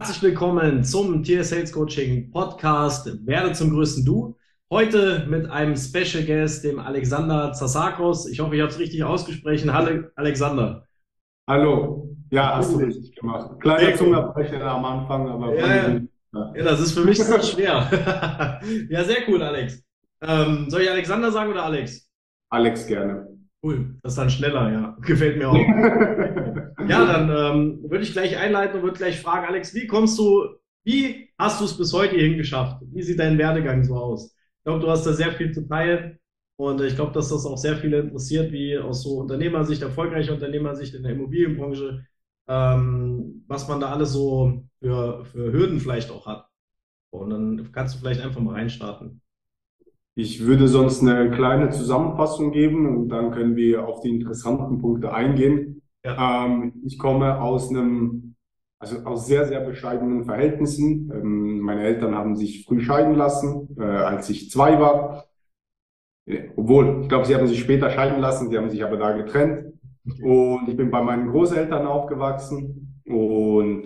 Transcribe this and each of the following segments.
Herzlich willkommen zum Tier Sales Coaching Podcast Werde zum größten Du. Heute mit einem Special Guest, dem Alexander Zasakos. Ich hoffe, ich habe es richtig ausgesprochen. Hallo, Alexander. Hallo. Ja, hast du richtig gemacht. Kleiner Zungerbrecher am Anfang, aber. Ja, ja. ja, das ist für mich so schwer. ja, sehr cool, Alex. Ähm, soll ich Alexander sagen oder Alex? Alex gerne. Cool, das ist dann schneller, ja. Gefällt mir auch. ja, dann ähm, würde ich gleich einleiten und würde gleich fragen, Alex, wie kommst du, wie hast du es bis heute hierhin geschafft? Wie sieht dein Werdegang so aus? Ich glaube, du hast da sehr viel zu teilen und ich glaube, dass das auch sehr viele interessiert, wie aus so Unternehmersicht, erfolgreicher Unternehmersicht in der Immobilienbranche, ähm, was man da alles so für, für Hürden vielleicht auch hat. Und dann kannst du vielleicht einfach mal reinstarten. Ich würde sonst eine kleine Zusammenfassung geben und dann können wir auf die interessanten Punkte eingehen. Ja. Ähm, ich komme aus einem, also aus sehr, sehr bescheidenen Verhältnissen. Ähm, meine Eltern haben sich früh scheiden lassen, äh, als ich zwei war. Obwohl, ich glaube, sie haben sich später scheiden lassen, sie haben sich aber da getrennt. Und ich bin bei meinen Großeltern aufgewachsen und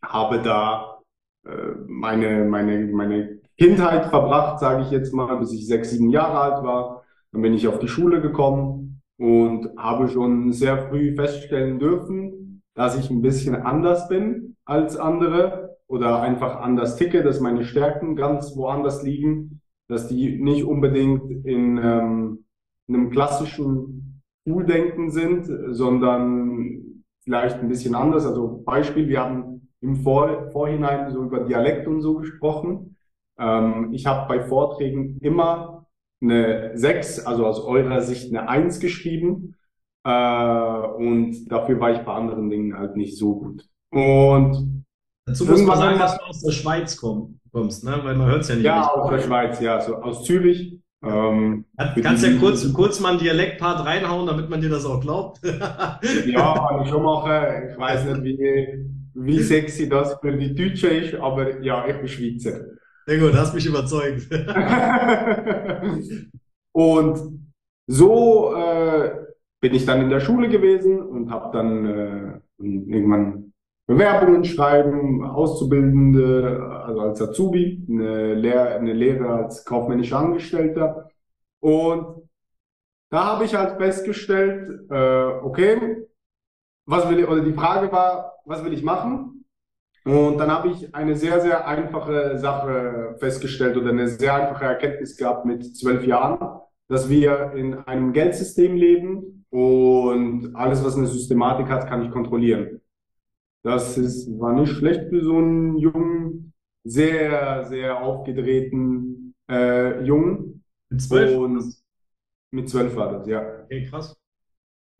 habe da äh, meine, meine, meine Kindheit verbracht, sage ich jetzt mal, bis ich sechs, sieben Jahre alt war. Dann bin ich auf die Schule gekommen und habe schon sehr früh feststellen dürfen, dass ich ein bisschen anders bin als andere oder einfach anders ticke, dass meine Stärken ganz woanders liegen, dass die nicht unbedingt in, ähm, in einem klassischen Schuldenken sind, sondern vielleicht ein bisschen anders. Also Beispiel, wir haben im Vor Vorhinein so über Dialekt und so gesprochen. Ähm, ich habe bei Vorträgen immer eine 6, also aus eurer Sicht eine 1 geschrieben. Äh, und dafür war ich bei anderen Dingen halt nicht so gut. Und dazu muss man sagen, dass du aus der Schweiz kommst, ne? weil man hört es ja nicht. Ja, aus der Schweiz, ja, so aus Zürich. Ähm, Kannst ja kurz, kurz mal einen Dialektpart reinhauen, damit man dir das auch glaubt. ja, kann ich schon machen. Ich weiß nicht, wie, wie sexy das für die Deutsche ist, aber ja, ich bin Schweizer. Sehr gut, hast mich überzeugt. und so äh, bin ich dann in der Schule gewesen und habe dann äh, irgendwann Bewerbungen schreiben, Auszubildende, also als Azubi, eine, Lehr eine Lehre als kaufmännischer Angestellter. Und da habe ich halt festgestellt, äh, okay, was will ich, oder die Frage war, was will ich machen? Und dann habe ich eine sehr, sehr einfache Sache festgestellt oder eine sehr einfache Erkenntnis gehabt mit zwölf Jahren, dass wir in einem Geldsystem leben und alles, was eine Systematik hat, kann ich kontrollieren. Das ist, war nicht schlecht für so einen jungen, sehr, sehr aufgedrehten äh, Jungen. Mit zwölf? Und mit zwölf war das, ja. Okay, krass.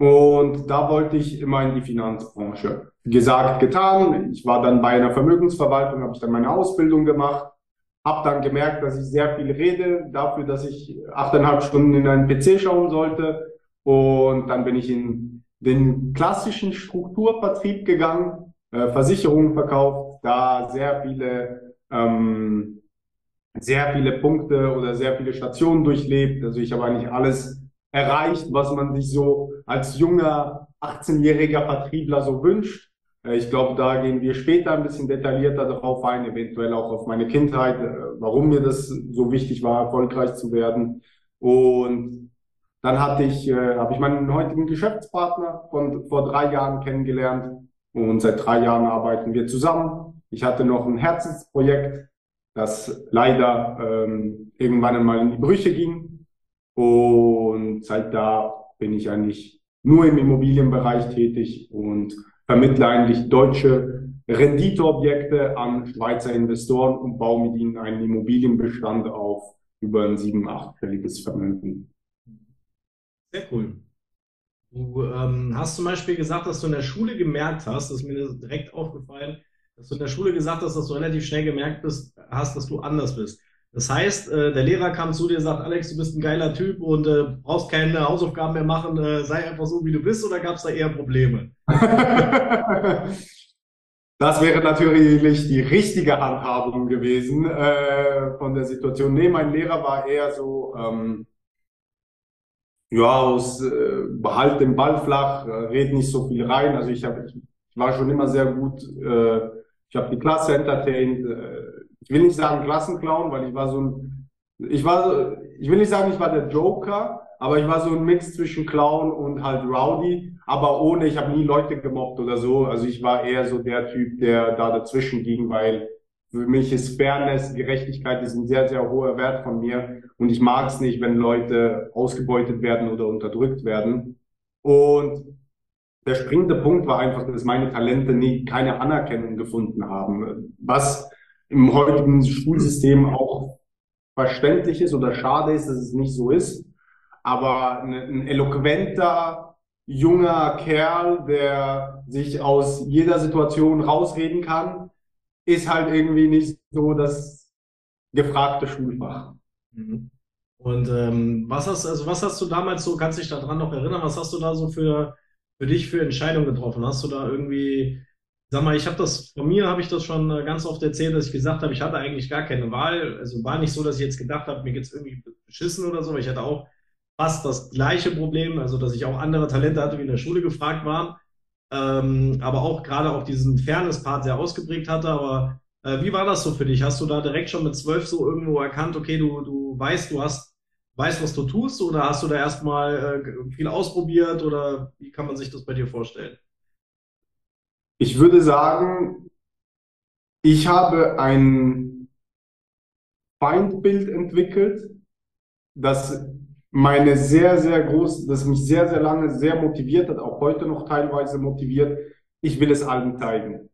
Und da wollte ich immer in die Finanzbranche. Gesagt, getan. Ich war dann bei einer Vermögensverwaltung, habe ich dann meine Ausbildung gemacht, habe dann gemerkt, dass ich sehr viel rede, dafür, dass ich achteinhalb Stunden in einen PC schauen sollte. Und dann bin ich in den klassischen Strukturvertrieb gegangen, äh, Versicherungen verkauft, da sehr viele ähm, sehr viele Punkte oder sehr viele Stationen durchlebt. Also ich habe eigentlich alles erreicht, was man sich so als junger 18-jähriger Vertriebler so wünscht. Äh, ich glaube, da gehen wir später ein bisschen detaillierter darauf ein, eventuell auch auf meine Kindheit, äh, warum mir das so wichtig war, erfolgreich zu werden. Und dann hatte ich, äh, habe ich meinen heutigen Geschäftspartner von vor drei Jahren kennengelernt und seit drei Jahren arbeiten wir zusammen. Ich hatte noch ein Herzensprojekt, das leider ähm, irgendwann einmal in die Brüche ging. Und seit da bin ich eigentlich nur im Immobilienbereich tätig und vermittle eigentlich deutsche Renditeobjekte an Schweizer Investoren und baue mit ihnen einen Immobilienbestand auf über ein sieben-, achtstelliges Vermögen. Sehr cool. Du ähm, hast zum Beispiel gesagt, dass du in der Schule gemerkt hast, das ist mir direkt aufgefallen, dass du in der Schule gesagt hast, dass du relativ schnell gemerkt bist, hast, dass du anders bist. Das heißt, äh, der Lehrer kam zu dir und sagt, Alex, du bist ein geiler Typ und äh, brauchst keine Hausaufgaben mehr machen, äh, sei einfach so, wie du bist, oder gab es da eher Probleme? das wäre natürlich die richtige Handhabung gewesen äh, von der Situation. Nee, mein Lehrer war eher so, ähm, ja, aus äh, behalt den Ball flach, äh, red nicht so viel rein. Also ich, hab, ich war schon immer sehr gut äh, Ich habe die Klasse entertained. Ich will nicht sagen Klassenclown, weil ich war so ein, ich war, so, ich will nicht sagen, ich war der Joker, aber ich war so ein Mix zwischen Clown und halt Rowdy, aber ohne, ich habe nie Leute gemobbt oder so. Also ich war eher so der Typ, der da dazwischen ging, weil für mich ist Fairness, Gerechtigkeit ist ein sehr, sehr hoher Wert von mir. Und ich mag es nicht, wenn Leute ausgebeutet werden oder unterdrückt werden. Und der springende Punkt war einfach, dass meine Talente nie keine Anerkennung gefunden haben. Was im heutigen Schulsystem auch verständlich ist oder schade ist, dass es nicht so ist. Aber ein, eloquenter, junger Kerl, der sich aus jeder Situation rausreden kann, ist halt irgendwie nicht so das gefragte Schulfach. Mhm. Und ähm, was hast also was hast du damals so, kannst dich daran noch erinnern, was hast du da so für, für dich für Entscheidungen getroffen? Hast du da irgendwie, sag mal, ich habe das, von mir habe ich das schon äh, ganz oft erzählt, dass ich gesagt habe, ich hatte eigentlich gar keine Wahl. Also war nicht so, dass ich jetzt gedacht habe, mir geht's irgendwie beschissen oder so, weil ich hatte auch fast das gleiche Problem, also dass ich auch andere Talente hatte, wie in der Schule gefragt waren ähm, aber auch gerade auch diesen Fairness-Part sehr ausgeprägt hatte. Aber äh, wie war das so für dich? Hast du da direkt schon mit zwölf so irgendwo erkannt, okay, du, du weißt, du hast, weißt, was du tust, oder hast du da erstmal äh, viel ausprobiert oder wie kann man sich das bei dir vorstellen? Ich würde sagen, ich habe ein Feindbild entwickelt, das meine sehr, sehr groß, das mich sehr, sehr lange sehr motiviert hat, auch heute noch teilweise motiviert. Ich will es allen zeigen.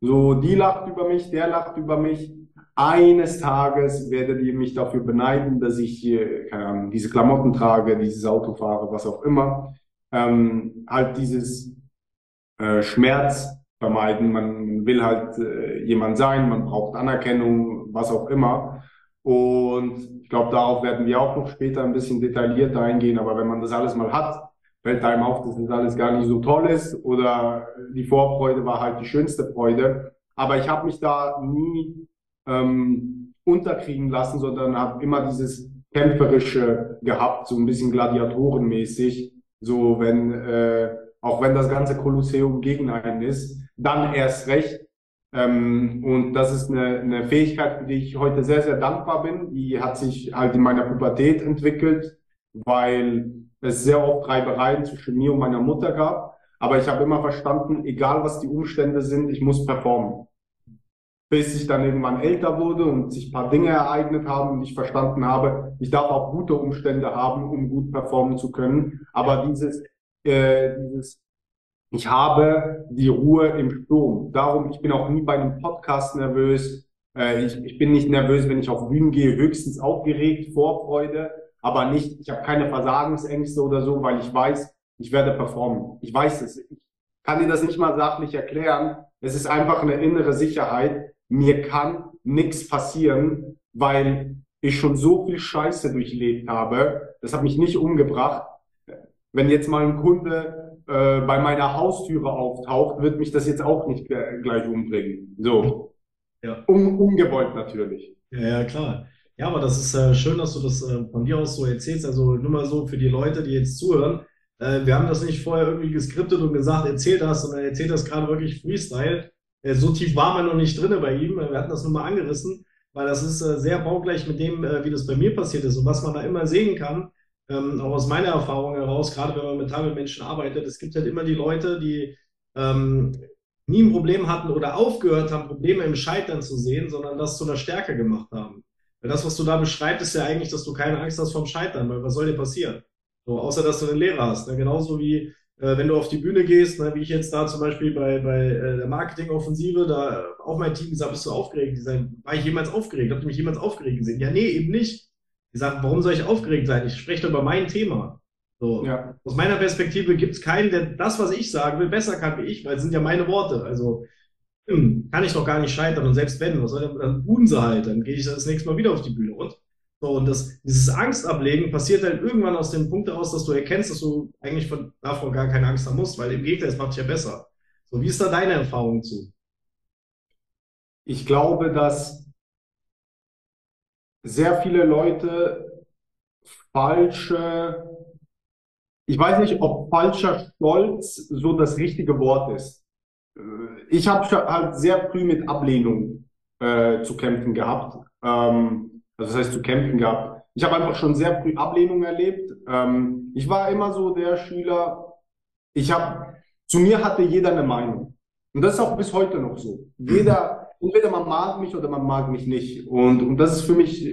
So, die lacht über mich, der lacht über mich. Eines Tages werdet ihr mich dafür beneiden, dass ich Ahnung, diese Klamotten trage, dieses Auto fahre, was auch immer. Ähm, halt dieses äh, Schmerz vermeiden. Man will halt äh, jemand sein, man braucht Anerkennung, was auch immer. Und ich glaube, darauf werden wir auch noch später ein bisschen detaillierter eingehen. Aber wenn man das alles mal hat, fällt einem auf, dass das alles gar nicht so toll ist oder die Vorfreude war halt die schönste Freude. Aber ich habe mich da nie ähm, unterkriegen lassen, sondern habe immer dieses kämpferische gehabt, so ein bisschen gladiatorenmäßig. So wenn äh, auch wenn das ganze Kolosseum gegen einen ist, dann erst recht ähm, und das ist eine, eine Fähigkeit, für die ich heute sehr, sehr dankbar bin. Die hat sich halt in meiner Pubertät entwickelt, weil es sehr oft Reibereien zwischen mir und meiner Mutter gab. Aber ich habe immer verstanden, egal was die Umstände sind, ich muss performen. Bis ich dann irgendwann älter wurde und sich paar Dinge ereignet haben und ich verstanden habe, ich darf auch gute Umstände haben, um gut performen zu können. Aber dieses, äh, dieses ich habe die Ruhe im Sturm. Darum, ich bin auch nie bei einem Podcast nervös. Äh, ich, ich bin nicht nervös, wenn ich auf Bühnen gehe, höchstens aufgeregt, Vorfreude, aber nicht, ich habe keine Versagensängste oder so, weil ich weiß, ich werde performen. Ich weiß es. Ich kann dir das nicht mal sachlich erklären. Es ist einfach eine innere Sicherheit. Mir kann nichts passieren, weil ich schon so viel Scheiße durchlebt habe. Das hat mich nicht umgebracht. Wenn jetzt mal ein Kunde äh, bei meiner Haustüre auftaucht, wird mich das jetzt auch nicht gleich umbringen. So. Ja. Um, ungewollt natürlich. Ja, ja, klar. Ja, aber das ist äh, schön, dass du das äh, von dir aus so erzählst. Also nur mal so für die Leute, die jetzt zuhören. Äh, wir haben das nicht vorher irgendwie geskriptet und gesagt, erzähl das, sondern er erzählt das gerade wirklich Freestyle. Äh, so tief war man noch nicht drinne bei ihm. Wir hatten das nur mal angerissen, weil das ist äh, sehr baugleich mit dem, äh, wie das bei mir passiert ist und was man da immer sehen kann ähm, auch aus meiner Erfahrung heraus, gerade wenn man mental mit Menschen arbeitet, es gibt halt immer die Leute, die ähm, nie ein Problem hatten oder aufgehört haben, Probleme im Scheitern zu sehen, sondern das zu einer Stärke gemacht haben. Weil das, was du da beschreibst, ist ja eigentlich, dass du keine Angst hast vom Scheitern, weil was soll dir passieren? So, außer dass du einen Lehrer hast. Ne? Genauso wie äh, wenn du auf die Bühne gehst, ne? wie ich jetzt da zum Beispiel bei, bei äh, der Marketingoffensive, da auch mein Team gesagt, bist du aufgeregt? War ich jemals aufgeregt? Habt ihr mich jemals aufgeregt gesehen? Ja, nee, eben nicht. Die sagen, warum soll ich aufgeregt sein? Ich spreche doch über mein Thema. So. Ja. Aus meiner Perspektive gibt es keinen, der das, was ich sagen will, besser kann wie ich, weil es sind ja meine Worte. Also hm, kann ich doch gar nicht scheitern. Und selbst wenn, was soll denn, dann tun sie halt, dann gehe ich das nächste Mal wieder auf die Bühne. Und so, und das, dieses Angstablegen passiert halt irgendwann aus dem Punkt heraus, dass du erkennst, dass du eigentlich von, davon gar keine Angst haben musst, weil im Gegenteil, es macht dich ja besser. So, wie ist da deine Erfahrung zu? Ich glaube, dass sehr viele Leute falsche, ich weiß nicht, ob falscher Stolz so das richtige Wort ist. ich habe halt sehr früh mit Ablehnung äh, zu kämpfen gehabt. Ähm, also das heißt zu kämpfen gehabt. Ich habe einfach schon sehr früh Ablehnung erlebt. Ähm, ich war immer so der Schüler. Ich habe zu mir hatte jeder eine Meinung und das ist auch bis heute noch so. Jeder, entweder man mag mich oder man mag mich nicht. Und und das ist für mich.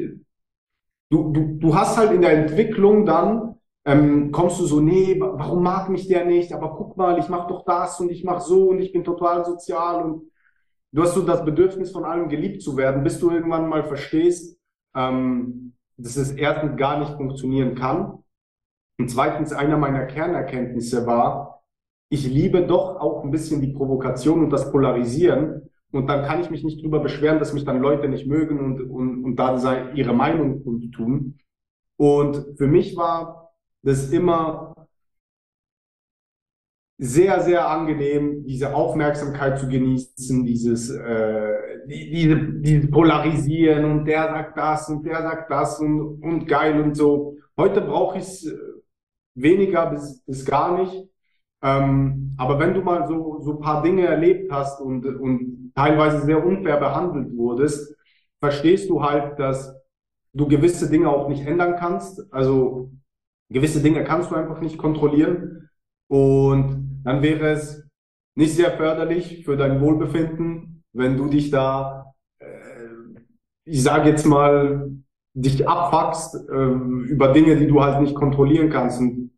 Du du du hast halt in der Entwicklung dann ähm, kommst du so, nee, warum mag mich der nicht? Aber guck mal, ich mache doch das und ich mache so und ich bin total sozial und du hast so das Bedürfnis von allem geliebt zu werden, bis du irgendwann mal verstehst, ähm, dass es erstens gar nicht funktionieren kann. Und zweitens, einer meiner Kernerkenntnisse war, ich liebe doch auch ein bisschen die Provokation und das Polarisieren. Und dann kann ich mich nicht drüber beschweren, dass mich dann Leute nicht mögen und, und, und da ihre Meinung tun. Und für mich war das immer sehr, sehr angenehm, diese Aufmerksamkeit zu genießen, dieses, äh, die, diese, diese Polarisieren und der sagt das und der sagt das und, und geil und so. Heute brauche ich es äh, weniger bis, bis gar nicht. Ähm, aber wenn du mal so, so paar Dinge erlebt hast und, und teilweise sehr unfair behandelt wurdest, verstehst du halt, dass du gewisse Dinge auch nicht ändern kannst. Also Gewisse Dinge kannst du einfach nicht kontrollieren und dann wäre es nicht sehr förderlich für dein Wohlbefinden, wenn du dich da, äh, ich sage jetzt mal, dich abfuckst äh, über Dinge, die du halt nicht kontrollieren kannst. Und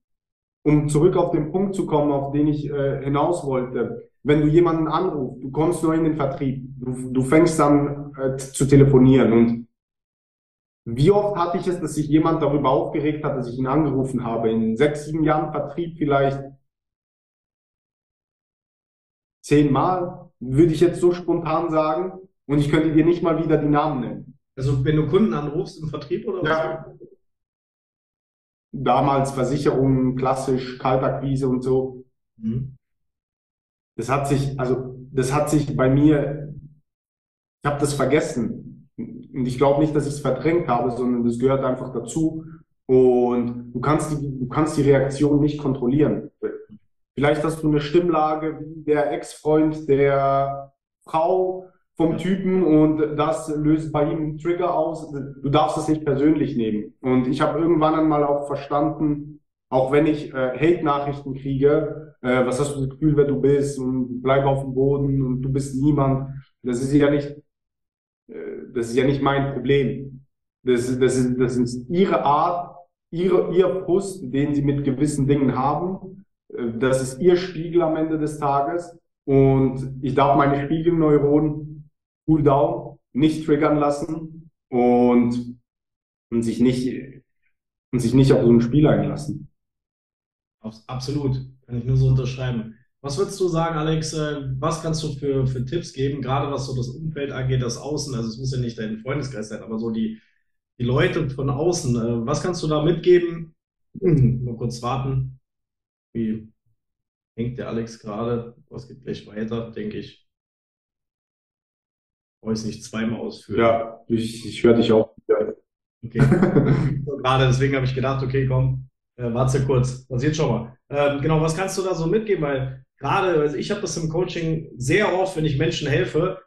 um zurück auf den Punkt zu kommen, auf den ich äh, hinaus wollte, wenn du jemanden anrufst, du kommst nur in den Vertrieb, du, du fängst an äh, zu telefonieren und wie oft hatte ich es, dass sich jemand darüber aufgeregt hat, dass ich ihn angerufen habe? In sechs, sieben Jahren Vertrieb vielleicht zehnmal, würde ich jetzt so spontan sagen. Und ich könnte dir nicht mal wieder die Namen nennen. Also wenn du Kunden anrufst im Vertrieb oder ja. Damals Versicherungen, klassisch, Kaltakquise und so. Mhm. Das hat sich, also das hat sich bei mir, ich habe das vergessen und ich glaube nicht, dass ich es verdrängt habe, sondern das gehört einfach dazu. Und du kannst die, du kannst die Reaktion nicht kontrollieren. Vielleicht hast du eine Stimmlage wie der Ex-Freund der Frau vom Typen und das löst bei ihm einen Trigger aus. Du darfst es nicht persönlich nehmen. Und ich habe irgendwann einmal auch verstanden, auch wenn ich äh, Hate-Nachrichten kriege, äh, was hast du das Gefühl, wer du bist und bleib auf dem Boden und du bist niemand. Das ist ja nicht äh, das ist ja nicht mein Problem. Das, das, ist, das ist ihre Art, ihre, ihr Frust, den sie mit gewissen Dingen haben. Äh, das ist ihr Spiegel am Ende des Tages. Und ich darf meine Spiegelneuronen cool down, nicht triggern lassen und, und sich nicht, und sich nicht auf so ein Spiel einlassen. Absolut. Kann ich nur so unterschreiben. Was würdest du sagen, Alex? Äh, was kannst du für, für Tipps geben, gerade was so das Umfeld angeht, das Außen? Also es muss ja nicht dein Freundeskreis sein, aber so die, die Leute von außen. Äh, was kannst du da mitgeben? Mal kurz warten. Wie hängt der Alex gerade? Was geht gleich weiter, denke ich. Brauche ich nicht zweimal ausführen. Ja, ich, ich höre dich auch. Okay. gerade deswegen habe ich gedacht, okay, komm, äh, warte kurz. Passiert schon mal. Ähm, genau, was kannst du da so mitgeben? Weil gerade, also ich habe das im Coaching sehr oft, wenn ich Menschen helfe,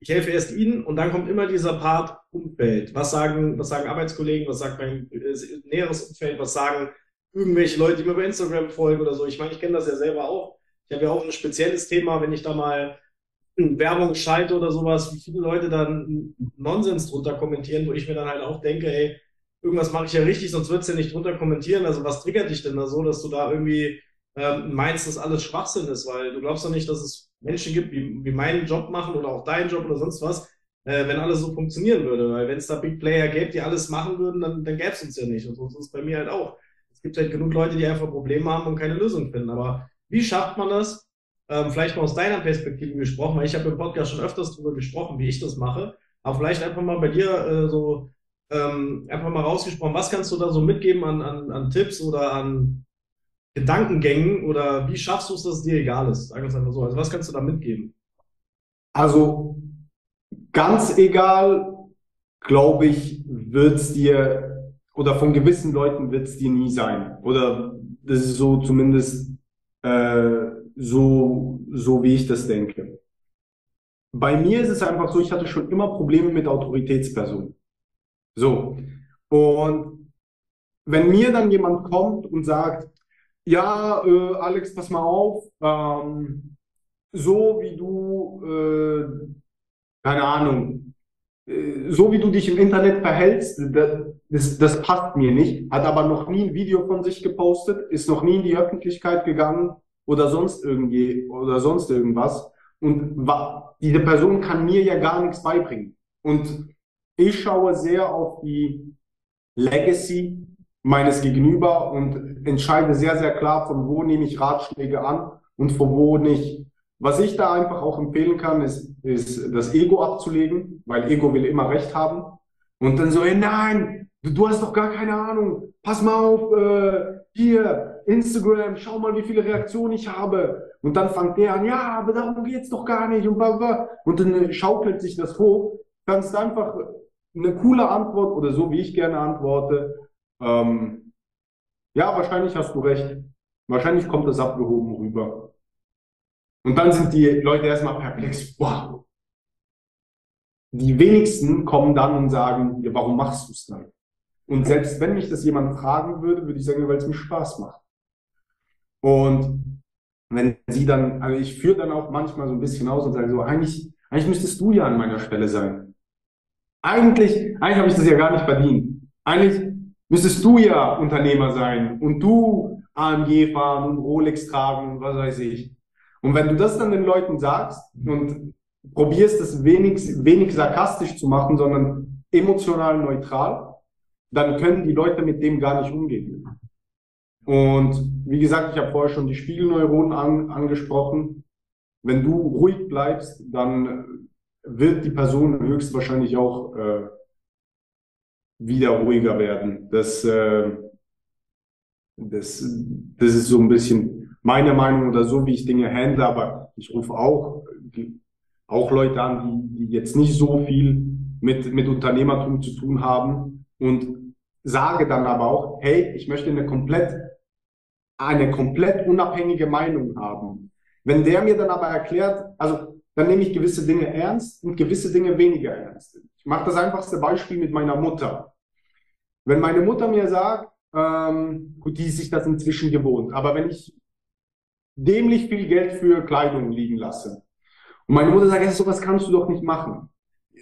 ich helfe erst ihnen und dann kommt immer dieser Part Umfeld. Was sagen, was sagen Arbeitskollegen, was sagt mein äh, näheres Umfeld, was sagen irgendwelche Leute, die mir bei Instagram folgen oder so. Ich meine, ich kenne das ja selber auch. Ich habe ja auch ein spezielles Thema, wenn ich da mal Werbung schalte oder sowas, wie viele Leute dann Nonsens drunter kommentieren, wo ich mir dann halt auch denke, ey, irgendwas mache ich ja richtig, sonst würdest du ja nicht drunter kommentieren. Also was triggert dich denn da so, dass du da irgendwie ähm, meinst, dass alles Schwachsinn ist, weil du glaubst doch nicht, dass es Menschen gibt, wie, wie meinen Job machen oder auch deinen Job oder sonst was, äh, wenn alles so funktionieren würde. Weil wenn es da Big Player gäbe, die alles machen würden, dann, dann gäbe es uns ja nicht. Und so ist es bei mir halt auch. Es gibt halt genug Leute, die einfach Probleme haben und keine Lösung finden. Aber wie schafft man das? Ähm, vielleicht mal aus deiner Perspektive gesprochen, weil ich habe im Podcast schon öfters darüber gesprochen, wie ich das mache. Aber vielleicht einfach mal bei dir äh, so ähm, einfach mal rausgesprochen, was kannst du da so mitgeben an, an, an Tipps oder an Gedankengängen oder wie schaffst du es, dass es dir egal ist? Wir es einfach so. Also was kannst du da mitgeben? Also ganz egal, glaube ich, wird es dir oder von gewissen Leuten wird es dir nie sein. Oder das ist so zumindest äh, so so wie ich das denke. Bei mir ist es einfach so, ich hatte schon immer Probleme mit Autoritätspersonen. So. Und wenn mir dann jemand kommt und sagt, ja, äh, Alex, pass mal auf, ähm, so wie du, äh, keine Ahnung, äh, so wie du dich im Internet verhältst, das, das passt mir nicht, hat aber noch nie ein Video von sich gepostet, ist noch nie in die Öffentlichkeit gegangen oder sonst irgendwie oder sonst irgendwas. Und diese Person kann mir ja gar nichts beibringen. Und ich schaue sehr auf die Legacy meines Gegenüber und entscheide sehr, sehr klar, von wo nehme ich Ratschläge an und von wo nicht. Was ich da einfach auch empfehlen kann, ist, ist das Ego abzulegen, weil Ego will immer Recht haben. Und dann so, hey, nein, du, hast doch gar keine Ahnung. Pass mal auf, äh, hier, Instagram, schau mal, wie viele Reaktionen ich habe. Und dann fängt der an, ja, aber darum geht's doch gar nicht. Und, bla, und dann schaukelt sich das hoch. Kannst einfach eine coole Antwort oder so, wie ich gerne antworte. Ähm, ja, wahrscheinlich hast du recht. Wahrscheinlich kommt das abgehoben rüber. Und dann sind die Leute erstmal perplex. Wow. Die wenigsten kommen dann und sagen, ja, warum machst du es dann? Und selbst wenn mich das jemand fragen würde, würde ich sagen, weil es mir Spaß macht. Und wenn sie dann, also ich führe dann auch manchmal so ein bisschen aus und sage so, eigentlich, eigentlich müsstest du ja an meiner Stelle sein. Eigentlich, eigentlich habe ich das ja gar nicht verdient. Eigentlich müsstest du ja Unternehmer sein und du AMG fahren und Rolex tragen und was weiß ich. Und wenn du das dann den Leuten sagst und probierst es wenig, wenig sarkastisch zu machen, sondern emotional neutral, dann können die Leute mit dem gar nicht umgehen. Und wie gesagt, ich habe vorher schon die Spiegelneuronen an, angesprochen. Wenn du ruhig bleibst, dann wird die Person höchstwahrscheinlich auch äh, wieder ruhiger werden. Das, äh, das, das ist so ein bisschen meine Meinung oder so, wie ich Dinge handle, aber ich rufe auch, die, auch Leute an, die, die jetzt nicht so viel mit, mit Unternehmertum zu tun haben und sage dann aber auch, hey, ich möchte eine komplett, eine komplett unabhängige Meinung haben. Wenn der mir dann aber erklärt, also dann nehme ich gewisse Dinge ernst und gewisse Dinge weniger ernst. Ich mache das einfachste Beispiel mit meiner Mutter. Wenn meine Mutter mir sagt, ähm, gut, die ist sich das inzwischen gewohnt, aber wenn ich dämlich viel Geld für Kleidung liegen lasse und meine Mutter sagt, so was kannst du doch nicht machen.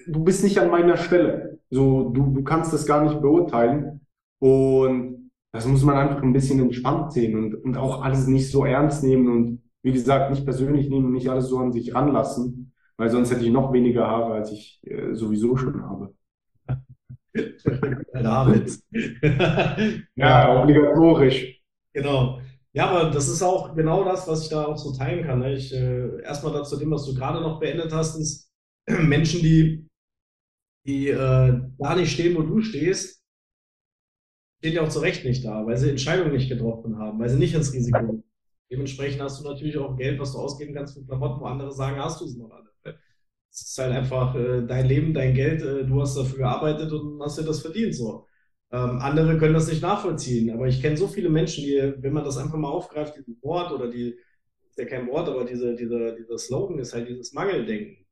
Du bist nicht an meiner Stelle. So, du, du kannst das gar nicht beurteilen. Und das muss man einfach ein bisschen entspannt sehen und, und auch alles nicht so ernst nehmen und wie gesagt, nicht persönlich nehmen und nicht alles so an sich ranlassen, weil sonst hätte ich noch weniger Haare, als ich äh, sowieso schon habe. David. ja, obligatorisch. Genau. Ja, aber das ist auch genau das, was ich da auch so teilen kann. Ne? Ich äh, erstmal dazu dem, was du gerade noch beendet hast, ist Menschen, die, die äh, da nicht stehen, wo du stehst, stehen ja auch zu Recht nicht da, weil sie Entscheidungen nicht getroffen haben, weil sie nicht ins Risiko gehen. Dementsprechend hast du natürlich auch Geld, was du ausgeben kannst für Klamotten, wo andere sagen, hast du es noch alle. Es ist halt einfach äh, dein Leben, dein Geld, äh, du hast dafür gearbeitet und hast dir das verdient so. Ähm, andere können das nicht nachvollziehen, aber ich kenne so viele Menschen, die, wenn man das einfach mal aufgreift, dieses Wort oder die, ist ja kein Wort, aber diese, diese, dieser Slogan ist halt dieses Mangeldenken.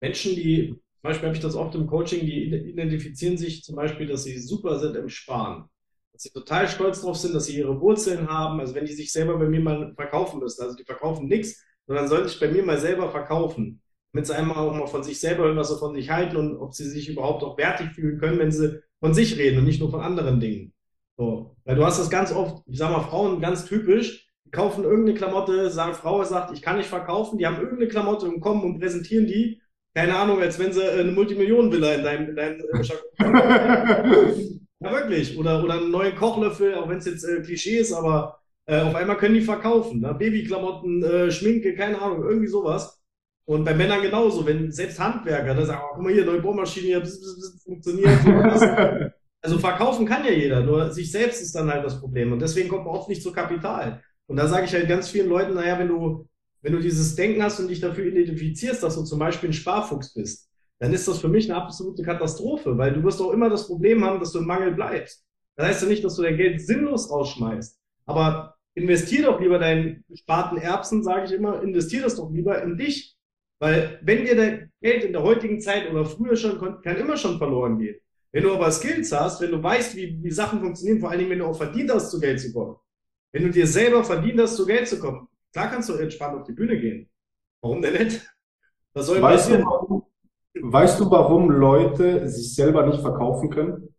Menschen, die, Beispiel habe ich das oft im Coaching, die identifizieren sich zum Beispiel, dass sie super sind im Sparen. Dass sie total stolz drauf sind, dass sie ihre Wurzeln haben. Also wenn die sich selber bei mir mal verkaufen müssen, also die verkaufen nichts, sondern sollen sich bei mir mal selber verkaufen damit sie einmal auch mal von sich selber irgendwas so von sich halten und ob sie sich überhaupt auch wertig fühlen können, wenn sie von sich reden und nicht nur von anderen Dingen. So. Weil du hast das ganz oft, ich sag mal, Frauen ganz typisch, die kaufen irgendeine Klamotte, sagen, Frau sagt, ich kann nicht verkaufen, die haben irgendeine Klamotte und kommen und präsentieren die, keine Ahnung, als wenn sie eine Multimillionenvilla in deinem, in deinem äh, Ja, wirklich. Oder, oder einen neuen Kochlöffel, auch wenn es jetzt äh, Klischee ist, aber äh, auf einmal können die verkaufen. Ne? Babyklamotten, äh, Schminke, keine Ahnung, irgendwie sowas. Und bei Männern genauso, wenn selbst Handwerker, da sagen, oh, guck mal hier, neue Bohrmaschine, hier, bzz, bzz, funktioniert. also verkaufen kann ja jeder, nur sich selbst ist dann halt das Problem. Und deswegen kommt man oft nicht zu Kapital. Und da sage ich halt ganz vielen Leuten, naja, wenn du, wenn du dieses Denken hast und dich dafür identifizierst, dass du zum Beispiel ein Sparfuchs bist, dann ist das für mich eine absolute Katastrophe, weil du wirst auch immer das Problem haben, dass du im Mangel bleibst. Das heißt ja nicht, dass du dein Geld sinnlos rausschmeißt. Aber investier doch lieber deinen gesparten Erbsen, sage ich immer, investier das doch lieber in dich. Weil wenn dir dein Geld in der heutigen Zeit oder früher schon, kann immer schon verloren gehen. Wenn du aber Skills hast, wenn du weißt, wie, wie Sachen funktionieren, vor allen Dingen, wenn du auch verdient hast, zu Geld zu kommen. Wenn du dir selber verdient hast, zu Geld zu kommen, klar kannst du entspannt auf die Bühne gehen. Warum denn nicht? Was soll weißt passieren? Du, warum, weißt du, warum Leute sich selber nicht verkaufen können?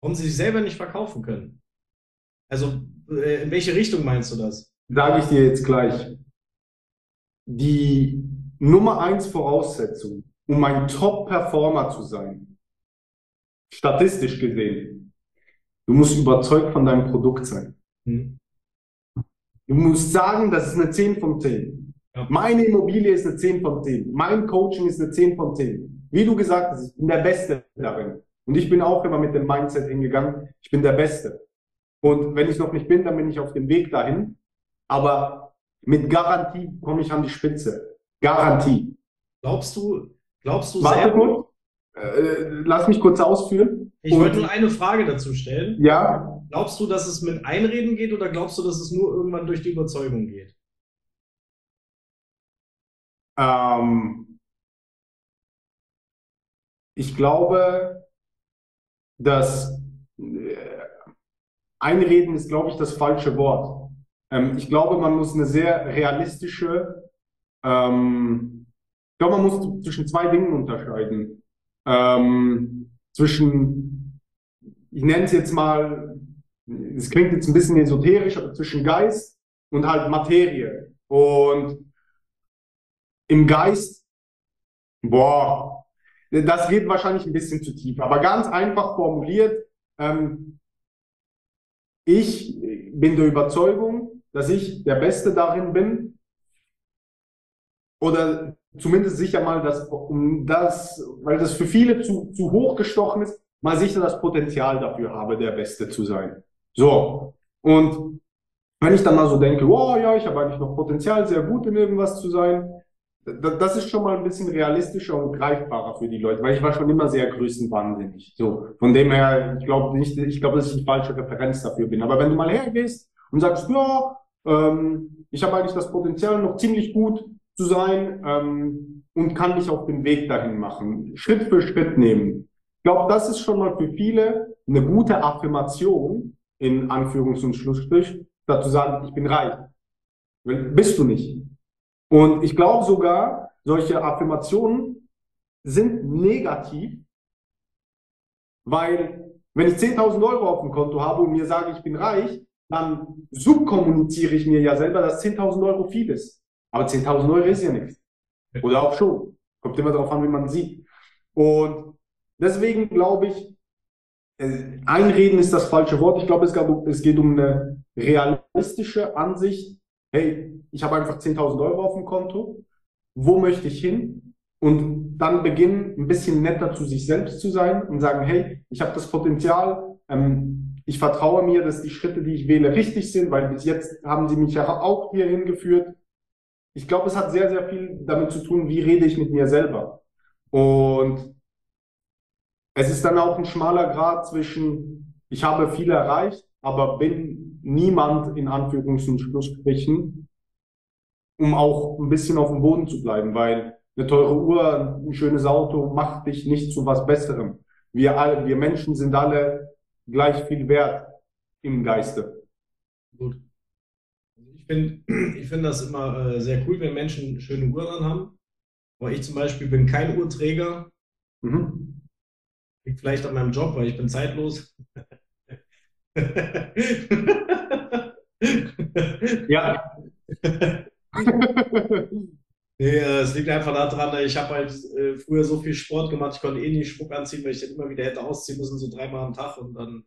Warum sie sich selber nicht verkaufen können? Also, äh, in welche Richtung meinst du das? Sage ich dir jetzt gleich. Die Nummer eins Voraussetzung, um ein Top-Performer zu sein, statistisch gesehen, du musst überzeugt von deinem Produkt sein. Hm. Du musst sagen, das ist eine 10 von 10. Ja. Meine Immobilie ist eine 10 von 10. Mein Coaching ist eine 10 von 10. Wie du gesagt hast, ich bin der Beste darin. Und ich bin auch immer mit dem Mindset hingegangen, ich bin der Beste. Und wenn ich noch nicht bin, dann bin ich auf dem Weg dahin. Aber mit Garantie komme ich an die Spitze. Garantie. Glaubst du, glaubst du Warte selber? Äh, lass mich kurz ausführen. Ich wollte nur eine Frage dazu stellen. Ja. Glaubst du, dass es mit Einreden geht oder glaubst du, dass es nur irgendwann durch die Überzeugung geht? Ähm, ich glaube, dass äh, Einreden ist, glaube ich, das falsche Wort. Ähm, ich glaube, man muss eine sehr realistische, ähm, ich glaube, man muss zwischen zwei Dingen unterscheiden. Ähm, zwischen, ich nenne es jetzt mal, es klingt jetzt ein bisschen esoterisch, aber zwischen Geist und halt Materie. Und im Geist, boah, das geht wahrscheinlich ein bisschen zu tief, aber ganz einfach formuliert, ähm, ich bin der Überzeugung, dass ich der Beste darin bin oder zumindest sicher mal das, um das, weil das für viele zu, zu hoch gestochen ist, mal sicher das Potenzial dafür habe, der Beste zu sein. So. Und wenn ich dann mal so denke, oh ja, ich habe eigentlich noch Potenzial, sehr gut in irgendwas zu sein, das ist schon mal ein bisschen realistischer und greifbarer für die Leute, weil ich war schon immer sehr größenwahnsinnig. So, von dem her, ich glaube nicht, ich glaube, dass ich die falsche Referenz dafür bin. Aber wenn du mal hergehst und sagst, ja, ähm, ich habe eigentlich das Potenzial, noch ziemlich gut zu sein ähm, und kann mich auf den Weg dahin machen, Schritt für Schritt nehmen. Ich glaube, das ist schon mal für viele eine gute Affirmation in Anführungs- und Schlussstrich, dazu sagen, ich bin reich. Bist du nicht. Und ich glaube sogar, solche Affirmationen sind negativ, weil wenn ich 10.000 Euro auf dem Konto habe und mir sage, ich bin reich, dann subkommuniziere ich mir ja selber, dass 10.000 Euro viel ist. Aber 10.000 Euro ist ja nichts. Oder auch schon. Kommt immer darauf an, wie man sieht. Und deswegen glaube ich, einreden ist das falsche Wort. Ich glaube, es geht um eine realistische Ansicht hey, ich habe einfach 10.000 Euro auf dem Konto, wo möchte ich hin? Und dann beginnen, ein bisschen netter zu sich selbst zu sein und sagen, hey, ich habe das Potenzial, ähm, ich vertraue mir, dass die Schritte, die ich wähle, richtig sind, weil bis jetzt haben sie mich ja auch hierhin geführt. Ich glaube, es hat sehr, sehr viel damit zu tun, wie rede ich mit mir selber. Und es ist dann auch ein schmaler Grad zwischen, ich habe viel erreicht, aber bin niemand in Anführungs- und Schlussstrichen, um auch ein bisschen auf dem Boden zu bleiben, weil eine teure Uhr, ein schönes Auto macht dich nicht zu was Besserem. Wir alle, wir Menschen sind alle gleich viel wert im Geiste. Gut. Also ich finde ich finde das immer äh, sehr cool, wenn Menschen schöne Uhren haben. Aber ich zum Beispiel bin kein Uhrträger. Mhm. Liegt vielleicht an meinem Job, weil ich bin zeitlos. ja. nee, äh, es liegt einfach daran, ich habe halt äh, früher so viel Sport gemacht, ich konnte eh nie Schmuck anziehen, weil ich den immer wieder hätte ausziehen müssen, so dreimal am Tag und dann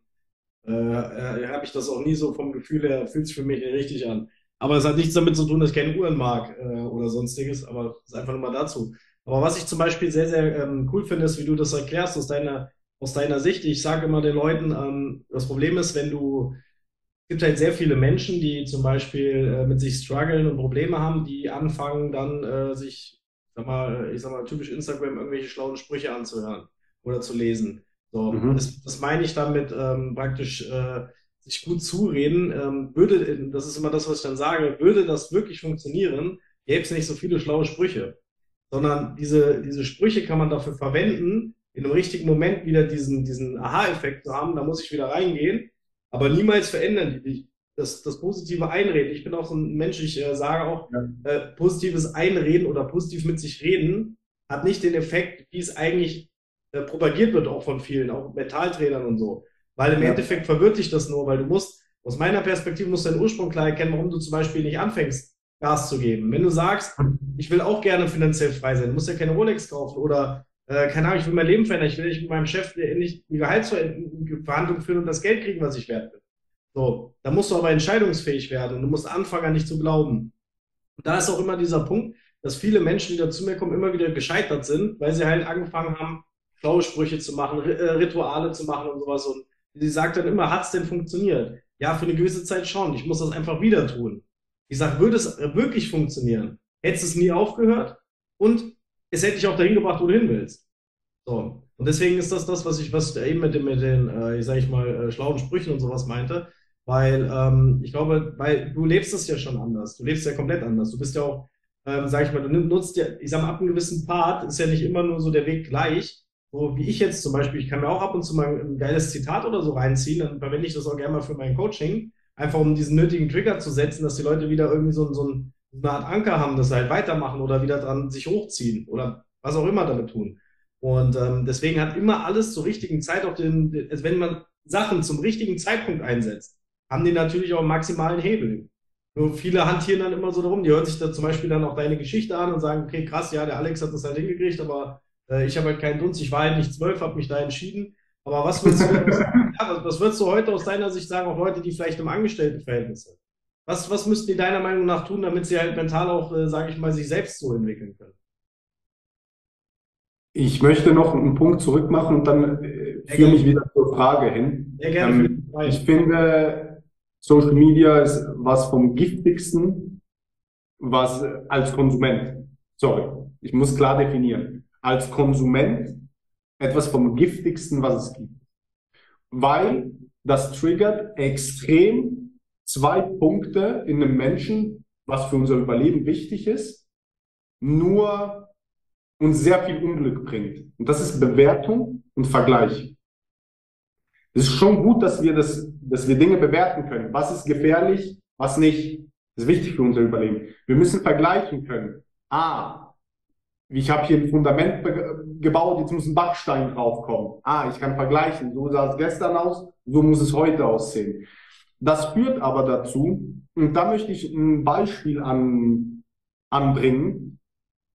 äh, äh habe ich das auch nie so vom Gefühl her, fühlt sich für mich richtig an. Aber es hat nichts damit zu tun, dass ich keine Uhren mag äh, oder sonstiges, aber es ist einfach nur mal dazu. Aber was ich zum Beispiel sehr, sehr ähm, cool finde, ist, wie du das erklärst aus deiner aus deiner Sicht? Ich sage immer den Leuten, ähm, das Problem ist, wenn du, es gibt halt sehr viele Menschen, die zum Beispiel äh, mit sich strugglen und Probleme haben, die anfangen dann äh, sich, sag mal, ich sag mal, typisch Instagram irgendwelche schlauen Sprüche anzuhören oder zu lesen. So, mhm. das, das meine ich damit ähm, praktisch, äh, sich gut zureden, ähm, würde, das ist immer das, was ich dann sage, würde das wirklich funktionieren, gäbe es nicht so viele schlaue Sprüche. Sondern diese, diese Sprüche kann man dafür verwenden, in einem richtigen Moment wieder diesen, diesen Aha-Effekt zu haben, da muss ich wieder reingehen, aber niemals verändern. Ich, das, das positive Einreden. Ich bin auch so ein Mensch, ich äh, sage auch, ja. äh, positives Einreden oder positiv mit sich reden hat nicht den Effekt, wie es eigentlich äh, propagiert wird, auch von vielen, auch Mentaltrainern und so. Weil im ja. Endeffekt verwirrt dich das nur, weil du musst, aus meiner Perspektive musst du deinen Ursprung klar erkennen, warum du zum Beispiel nicht anfängst, Gas zu geben. Wenn du sagst, ich will auch gerne finanziell frei sein, du musst ja keine Rolex kaufen oder äh, keine Ahnung, ich will mein Leben verändern, ich will nicht mit meinem Chef nicht die Gehaltsverhandlung führen und das Geld kriegen, was ich wert bin. So, da musst du aber entscheidungsfähig werden und du musst anfangen, an nicht zu glauben. Und da ist auch immer dieser Punkt, dass viele Menschen, die da zu mir kommen, immer wieder gescheitert sind, weil sie halt angefangen haben, schlaue Sprüche zu machen, äh, Rituale zu machen und sowas. Und sie sagt dann immer, hat es denn funktioniert? Ja, für eine gewisse Zeit schon. Ich muss das einfach wieder tun. Ich sage, würde es wirklich funktionieren? Hättest es nie aufgehört und es hätte dich auch dahin gebracht, wo du hin willst. So. Und deswegen ist das das, was ich, was eben mit mit den äh, ich sag ich mal, äh, schlauen Sprüchen und sowas meinte. Weil ähm, ich glaube, weil du lebst es ja schon anders. Du lebst ja komplett anders. Du bist ja auch, ähm, sag ich mal, du nutzt ja, ich sag mal, ab einem gewissen Part ist ja nicht immer nur so der Weg gleich. So wie ich jetzt zum Beispiel, ich kann mir auch ab und zu mal ein geiles Zitat oder so reinziehen, dann verwende ich das auch gerne mal für mein Coaching, einfach um diesen nötigen Trigger zu setzen, dass die Leute wieder irgendwie so, so eine Art Anker haben, dass sie halt weitermachen oder wieder dran sich hochziehen oder was auch immer damit tun. Und ähm, deswegen hat immer alles zur richtigen Zeit auf den, also wenn man Sachen zum richtigen Zeitpunkt einsetzt, haben die natürlich auch maximalen Hebel. Nur viele hantieren dann immer so darum, die hören sich da zum Beispiel dann auch deine Geschichte an und sagen, okay, krass, ja, der Alex hat das halt hingekriegt, aber äh, ich habe halt keinen Dunst, ich war halt nicht zwölf, habe mich da entschieden. Aber was würdest, du, ja, was würdest du heute aus deiner Sicht sagen, auch Leute, die vielleicht im Angestelltenverhältnis sind? Was, was müssten die deiner Meinung nach tun, damit sie halt mental auch, äh, sage ich mal, sich selbst so entwickeln können? Ich möchte noch einen Punkt zurück machen und dann äh, führe mich wieder zur Frage hin. Sehr gerne. Ähm, ich finde, Social Media ist was vom giftigsten, was als Konsument, sorry, ich muss klar definieren, als Konsument etwas vom giftigsten, was es gibt. Weil das triggert extrem zwei Punkte in einem Menschen, was für unser Überleben wichtig ist, nur uns sehr viel Unglück bringt. Und das ist Bewertung und Vergleich. Es ist schon gut, dass wir das, dass wir Dinge bewerten können. Was ist gefährlich, was nicht. Das ist wichtig für unser Überleben. Wir müssen vergleichen können. Ah, ich habe hier ein Fundament gebaut, jetzt muss ein Backstein draufkommen. Ah, ich kann vergleichen. So sah es gestern aus, so muss es heute aussehen. Das führt aber dazu, und da möchte ich ein Beispiel an, anbringen,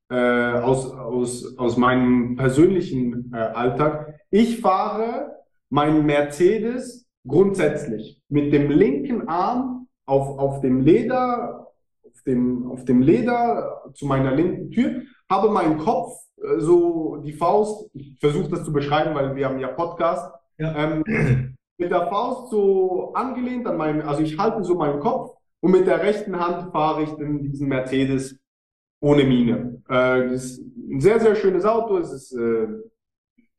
äh, aus, aus, aus meinem persönlichen äh, Alltag. Ich fahre meinen Mercedes grundsätzlich mit dem linken Arm auf, auf dem Leder, auf dem, auf dem Leder zu meiner linken Tür habe meinen Kopf, äh, so die Faust, ich versuche das zu beschreiben, weil wir haben ja Podcast, ja. Ähm, mit der Faust so angelehnt an meinem, also ich halte so meinen Kopf und mit der rechten Hand fahre ich in diesen Mercedes ohne Mine. Äh, das ist ein sehr, sehr schönes Auto, es ist äh,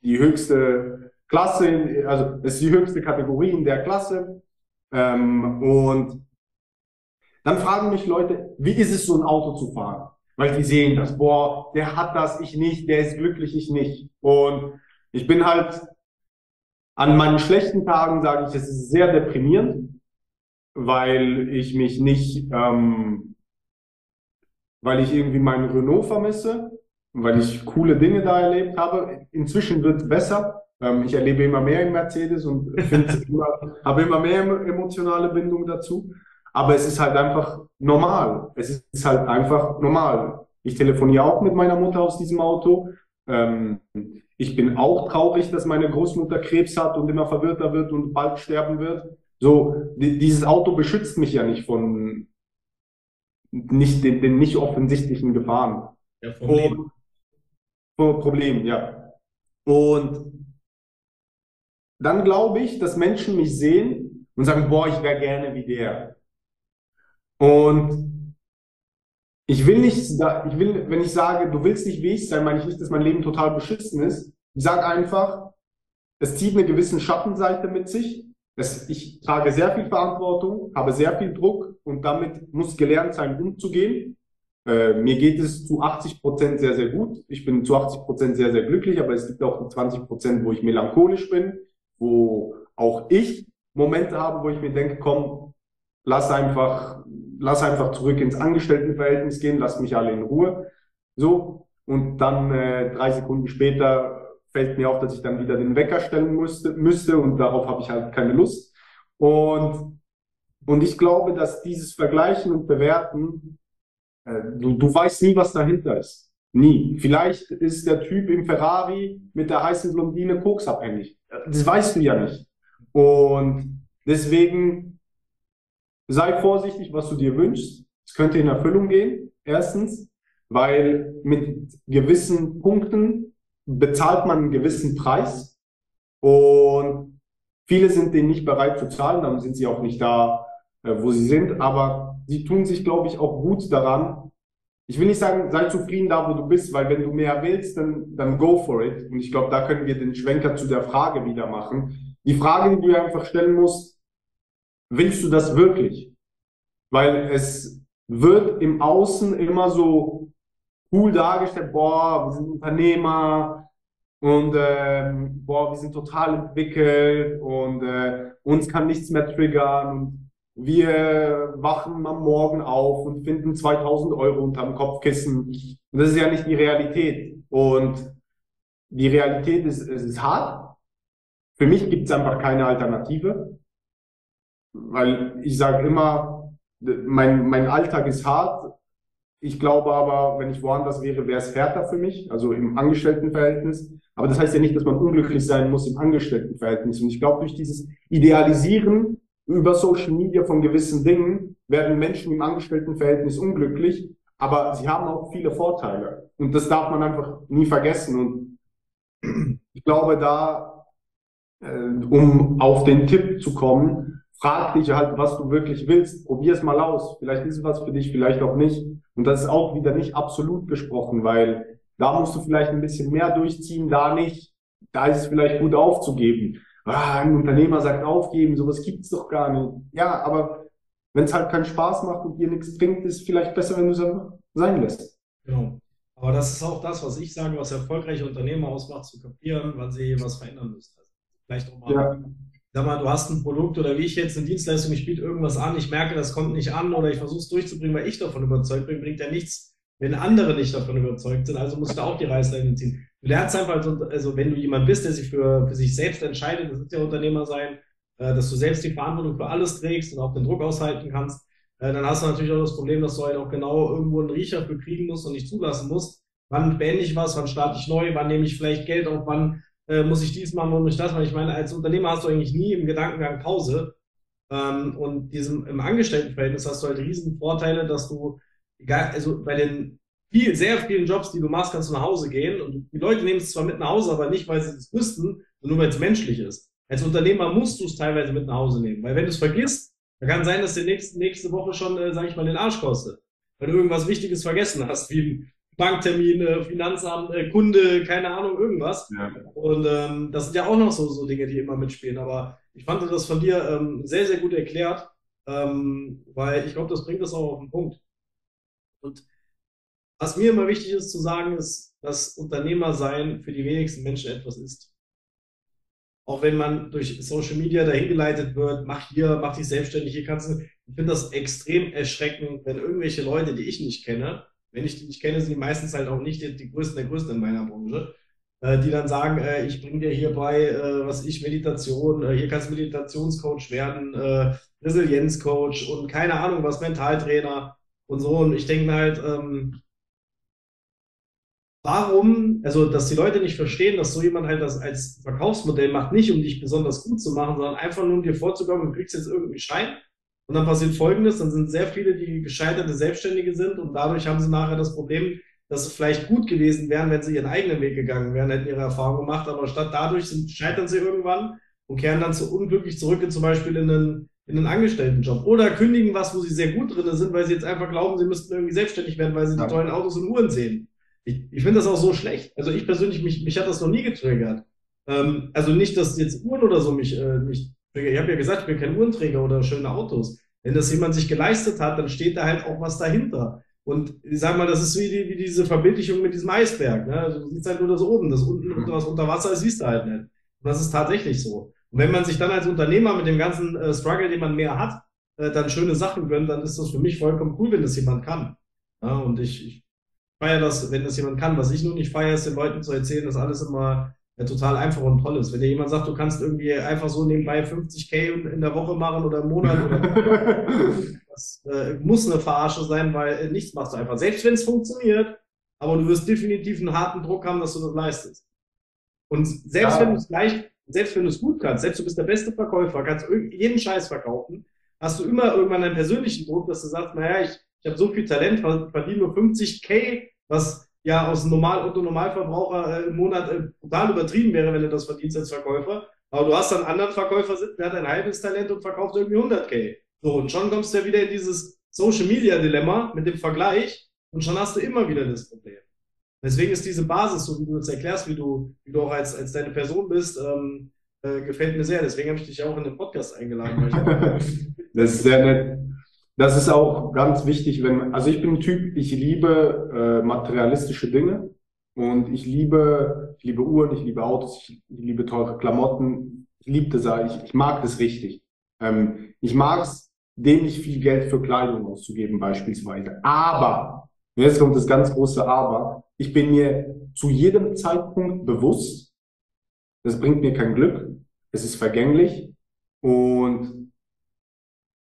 die höchste Klasse, also es ist die höchste Kategorie in der Klasse. Ähm, und dann fragen mich Leute, wie ist es, so ein Auto zu fahren? Weil die sehen das, boah, der hat das, ich nicht, der ist glücklich, ich nicht. Und ich bin halt an meinen schlechten Tagen, sage ich, es ist sehr deprimierend, weil ich mich nicht, ähm, weil ich irgendwie meinen Renault vermisse, weil ich coole Dinge da erlebt habe. Inzwischen wird es besser. Ähm, ich erlebe immer mehr in Mercedes und immer, habe immer mehr emotionale Bindung dazu. Aber es ist halt einfach normal. Es ist halt einfach normal. Ich telefoniere auch mit meiner Mutter aus diesem Auto. Ähm, ich bin auch traurig, dass meine Großmutter Krebs hat und immer verwirrter wird und bald sterben wird. So, die, dieses Auto beschützt mich ja nicht von nicht den, den nicht offensichtlichen Gefahren. Ja, vom und. Problem, ja. Und dann glaube ich, dass Menschen mich sehen und sagen, boah, ich wäre gerne wie der. Und ich will nicht, ich will, wenn ich sage, du willst nicht wie ich sein, meine ich nicht, dass mein Leben total beschissen ist. Ich sage einfach, es zieht eine gewisse Schattenseite mit sich. Es, ich trage sehr viel Verantwortung, habe sehr viel Druck und damit muss gelernt sein, umzugehen. Äh, mir geht es zu 80 Prozent sehr, sehr gut. Ich bin zu 80 Prozent sehr, sehr glücklich, aber es gibt auch 20 Prozent, wo ich melancholisch bin, wo auch ich Momente habe, wo ich mir denke, komm, lass einfach, lass einfach zurück ins Angestelltenverhältnis gehen, lass mich alle in Ruhe. So. Und dann äh, drei Sekunden später fällt mir auf, dass ich dann wieder den Wecker stellen müsste, müsste und darauf habe ich halt keine Lust. Und, und ich glaube, dass dieses Vergleichen und Bewerten äh, du, du weißt nie, was dahinter ist. Nie. Vielleicht ist der Typ im Ferrari mit der heißen Blondine koksabhängig. Das weißt du ja nicht. Und deswegen sei vorsichtig, was du dir wünschst. Es könnte in Erfüllung gehen. Erstens, weil mit gewissen Punkten bezahlt man einen gewissen Preis und viele sind den nicht bereit zu zahlen, dann sind sie auch nicht da, äh, wo sie sind. Aber sie tun sich, glaube ich, auch gut daran. Ich will nicht sagen, sei zufrieden da, wo du bist, weil wenn du mehr willst, dann, dann go for it. Und ich glaube, da können wir den Schwenker zu der Frage wieder machen. Die Frage, die du einfach stellen musst, willst du das wirklich? Weil es wird im Außen immer so cool dargestellt, boah, wir sind Unternehmer und ähm, boah, wir sind total entwickelt und äh, uns kann nichts mehr triggern und wir wachen am Morgen auf und finden 2000 Euro unterm Kopfkissen. Und das ist ja nicht die Realität. Und die Realität ist, es ist hart. Für mich gibt es einfach keine Alternative. Weil ich sage immer, mein, mein Alltag ist hart. Ich glaube aber, wenn ich woanders wäre, wäre es härter für mich, also im Angestelltenverhältnis. Aber das heißt ja nicht, dass man unglücklich sein muss im Angestelltenverhältnis. Und ich glaube, durch dieses Idealisieren über Social Media von gewissen Dingen werden Menschen im Angestelltenverhältnis unglücklich, aber sie haben auch viele Vorteile. Und das darf man einfach nie vergessen. Und ich glaube, da, äh, um auf den Tipp zu kommen, frag dich halt, was du wirklich willst. Probier es mal aus. Vielleicht ist es was für dich, vielleicht auch nicht. Und das ist auch wieder nicht absolut gesprochen, weil da musst du vielleicht ein bisschen mehr durchziehen, da nicht. Da ist es vielleicht gut aufzugeben ah, ein Unternehmer sagt aufgeben, sowas gibt's doch gar nicht. Ja, aber wenn es halt keinen Spaß macht und dir nichts bringt, ist vielleicht besser, wenn du es sein lässt. Genau. Aber das ist auch das, was ich sage, was erfolgreiche Unternehmer ausmacht, zu kapieren, wann sie was verändern müssen. Also vielleicht auch mal, ja. Sag mal, du hast ein Produkt oder wie ich jetzt eine Dienstleistung, ich biete irgendwas an, ich merke, das kommt nicht an oder ich versuche es durchzubringen, weil ich davon überzeugt bin, bringt ja nichts, wenn andere nicht davon überzeugt sind. Also musst du auch die Reißleine ziehen. Du lernst einfach, also wenn du jemand bist, der sich für, für sich selbst entscheidet, das ist ja Unternehmer sein, äh, dass du selbst die Verantwortung für alles trägst und auch den Druck aushalten kannst, äh, dann hast du natürlich auch das Problem, dass du halt auch genau irgendwo einen Riecher für kriegen musst und nicht zulassen musst. Wann beende ich was, wann starte ich neu, wann nehme ich vielleicht Geld auf, wann äh, muss ich dies machen, muss ich das machen. Ich meine, als Unternehmer hast du eigentlich nie im Gedankengang Pause. Ähm, und diesem, im Angestelltenverhältnis hast du halt riesen Vorteile, dass du, egal, also bei den viel, sehr vielen Jobs, die du machst, kannst du nach Hause gehen. Und die Leute nehmen es zwar mit nach Hause, aber nicht, weil sie es müssten, sondern nur weil es menschlich ist. Als Unternehmer musst du es teilweise mit nach Hause nehmen. Weil wenn du es vergisst, dann kann sein, dass dir nächste, nächste Woche schon, äh, sage ich mal, den Arsch kostet. Weil du irgendwas Wichtiges vergessen hast, wie ein Banktermin, Finanzamt, äh, Kunde, keine Ahnung, irgendwas. Ja. Und ähm, das sind ja auch noch so, so Dinge, die immer mitspielen. Aber ich fand das von dir ähm, sehr, sehr gut erklärt, ähm, weil ich glaube, das bringt das auch auf den Punkt. Und was mir immer wichtig ist zu sagen, ist, dass Unternehmersein für die wenigsten Menschen etwas ist. Auch wenn man durch Social Media dahin geleitet wird, mach hier, mach dich selbstständig, hier kannst du. Ich finde das extrem erschreckend, wenn irgendwelche Leute, die ich nicht kenne, wenn ich die nicht kenne, sind die meistens halt auch nicht die, die Größten der Größten in meiner Branche, äh, die dann sagen, äh, ich bringe dir hierbei, äh, was ich, Meditation, äh, hier kannst du Meditationscoach werden, äh, Resilienzcoach und keine Ahnung was, Mentaltrainer und so. Und ich denke mir halt, ähm, warum, also dass die Leute nicht verstehen, dass so jemand halt das als Verkaufsmodell macht, nicht um dich besonders gut zu machen, sondern einfach nur um dir vorzukommen, du kriegst jetzt irgendeinen Schein und dann passiert Folgendes, dann sind sehr viele, die gescheiterte Selbstständige sind und dadurch haben sie nachher das Problem, dass sie vielleicht gut gewesen wären, wenn sie ihren eigenen Weg gegangen wären, hätten ihre Erfahrung gemacht, aber statt dadurch sind, scheitern sie irgendwann und kehren dann zu unglücklich zurück in zum Beispiel in einen, in einen Angestelltenjob oder kündigen was, wo sie sehr gut drin sind, weil sie jetzt einfach glauben, sie müssten irgendwie selbstständig werden, weil sie die tollen Autos und Uhren sehen. Ich, ich finde das auch so schlecht. Also ich persönlich, mich, mich hat das noch nie getriggert. Ähm, also nicht, dass jetzt Uhren oder so mich, äh, mich Ich habe ja gesagt, ich bin kein Uhrenträger oder schöne Autos. Wenn das jemand sich geleistet hat, dann steht da halt auch was dahinter. Und ich sag mal, das ist wie, die, wie diese Verbildlichung mit diesem Eisberg. Ne? Also du siehst halt nur das oben, das unten, was unter Wasser ist, siehst du halt nicht. Und das ist tatsächlich so. Und wenn man sich dann als Unternehmer mit dem ganzen äh, Struggle, den man mehr hat, äh, dann schöne Sachen gönnt, dann ist das für mich vollkommen cool, wenn das jemand kann. Ja, und ich, ich feiere das, wenn das jemand kann. Was ich nur nicht feiere, ist den Leuten zu erzählen, dass alles immer ja, total einfach und toll ist. Wenn dir jemand sagt, du kannst irgendwie einfach so nebenbei 50k in der Woche machen oder im Monat oder das äh, muss eine Verarsche sein, weil äh, nichts machst du einfach. Selbst wenn es funktioniert, aber du wirst definitiv einen harten Druck haben, dass du das leistest. Und selbst ja. wenn du es gleich, selbst wenn du es gut kannst, selbst du bist der beste Verkäufer, kannst jeden Scheiß verkaufen, hast du immer irgendwann einen persönlichen Druck, dass du sagst, naja, ich, ich habe so viel Talent, verdiene nur 50k, was ja aus Normal- und Normalverbraucher äh, im Monat äh, total übertrieben wäre, wenn du das verdienst als Verkäufer. Aber du hast dann einen anderen Verkäufer sitzen, der hat ein halbes Talent und verkauft irgendwie 100k. So, und schon kommst du ja wieder in dieses Social Media Dilemma mit dem Vergleich und schon hast du immer wieder das Problem. Deswegen ist diese Basis, so wie du es erklärst, wie du, wie du auch als, als deine Person bist, ähm, äh, gefällt mir sehr. Deswegen habe ich dich auch in den Podcast eingeladen. das ist sehr nett. Das ist auch ganz wichtig, wenn, also ich bin ein Typ, ich liebe äh, materialistische Dinge und ich liebe, ich liebe Uhren, ich liebe Autos, ich, liebe teure Klamotten, ich liebe das, ich, ich mag das richtig. Ähm, ich mag es, dämlich viel Geld für Kleidung auszugeben beispielsweise. Aber, jetzt kommt das ganz große Aber, ich bin mir zu jedem Zeitpunkt bewusst, das bringt mir kein Glück, es ist vergänglich und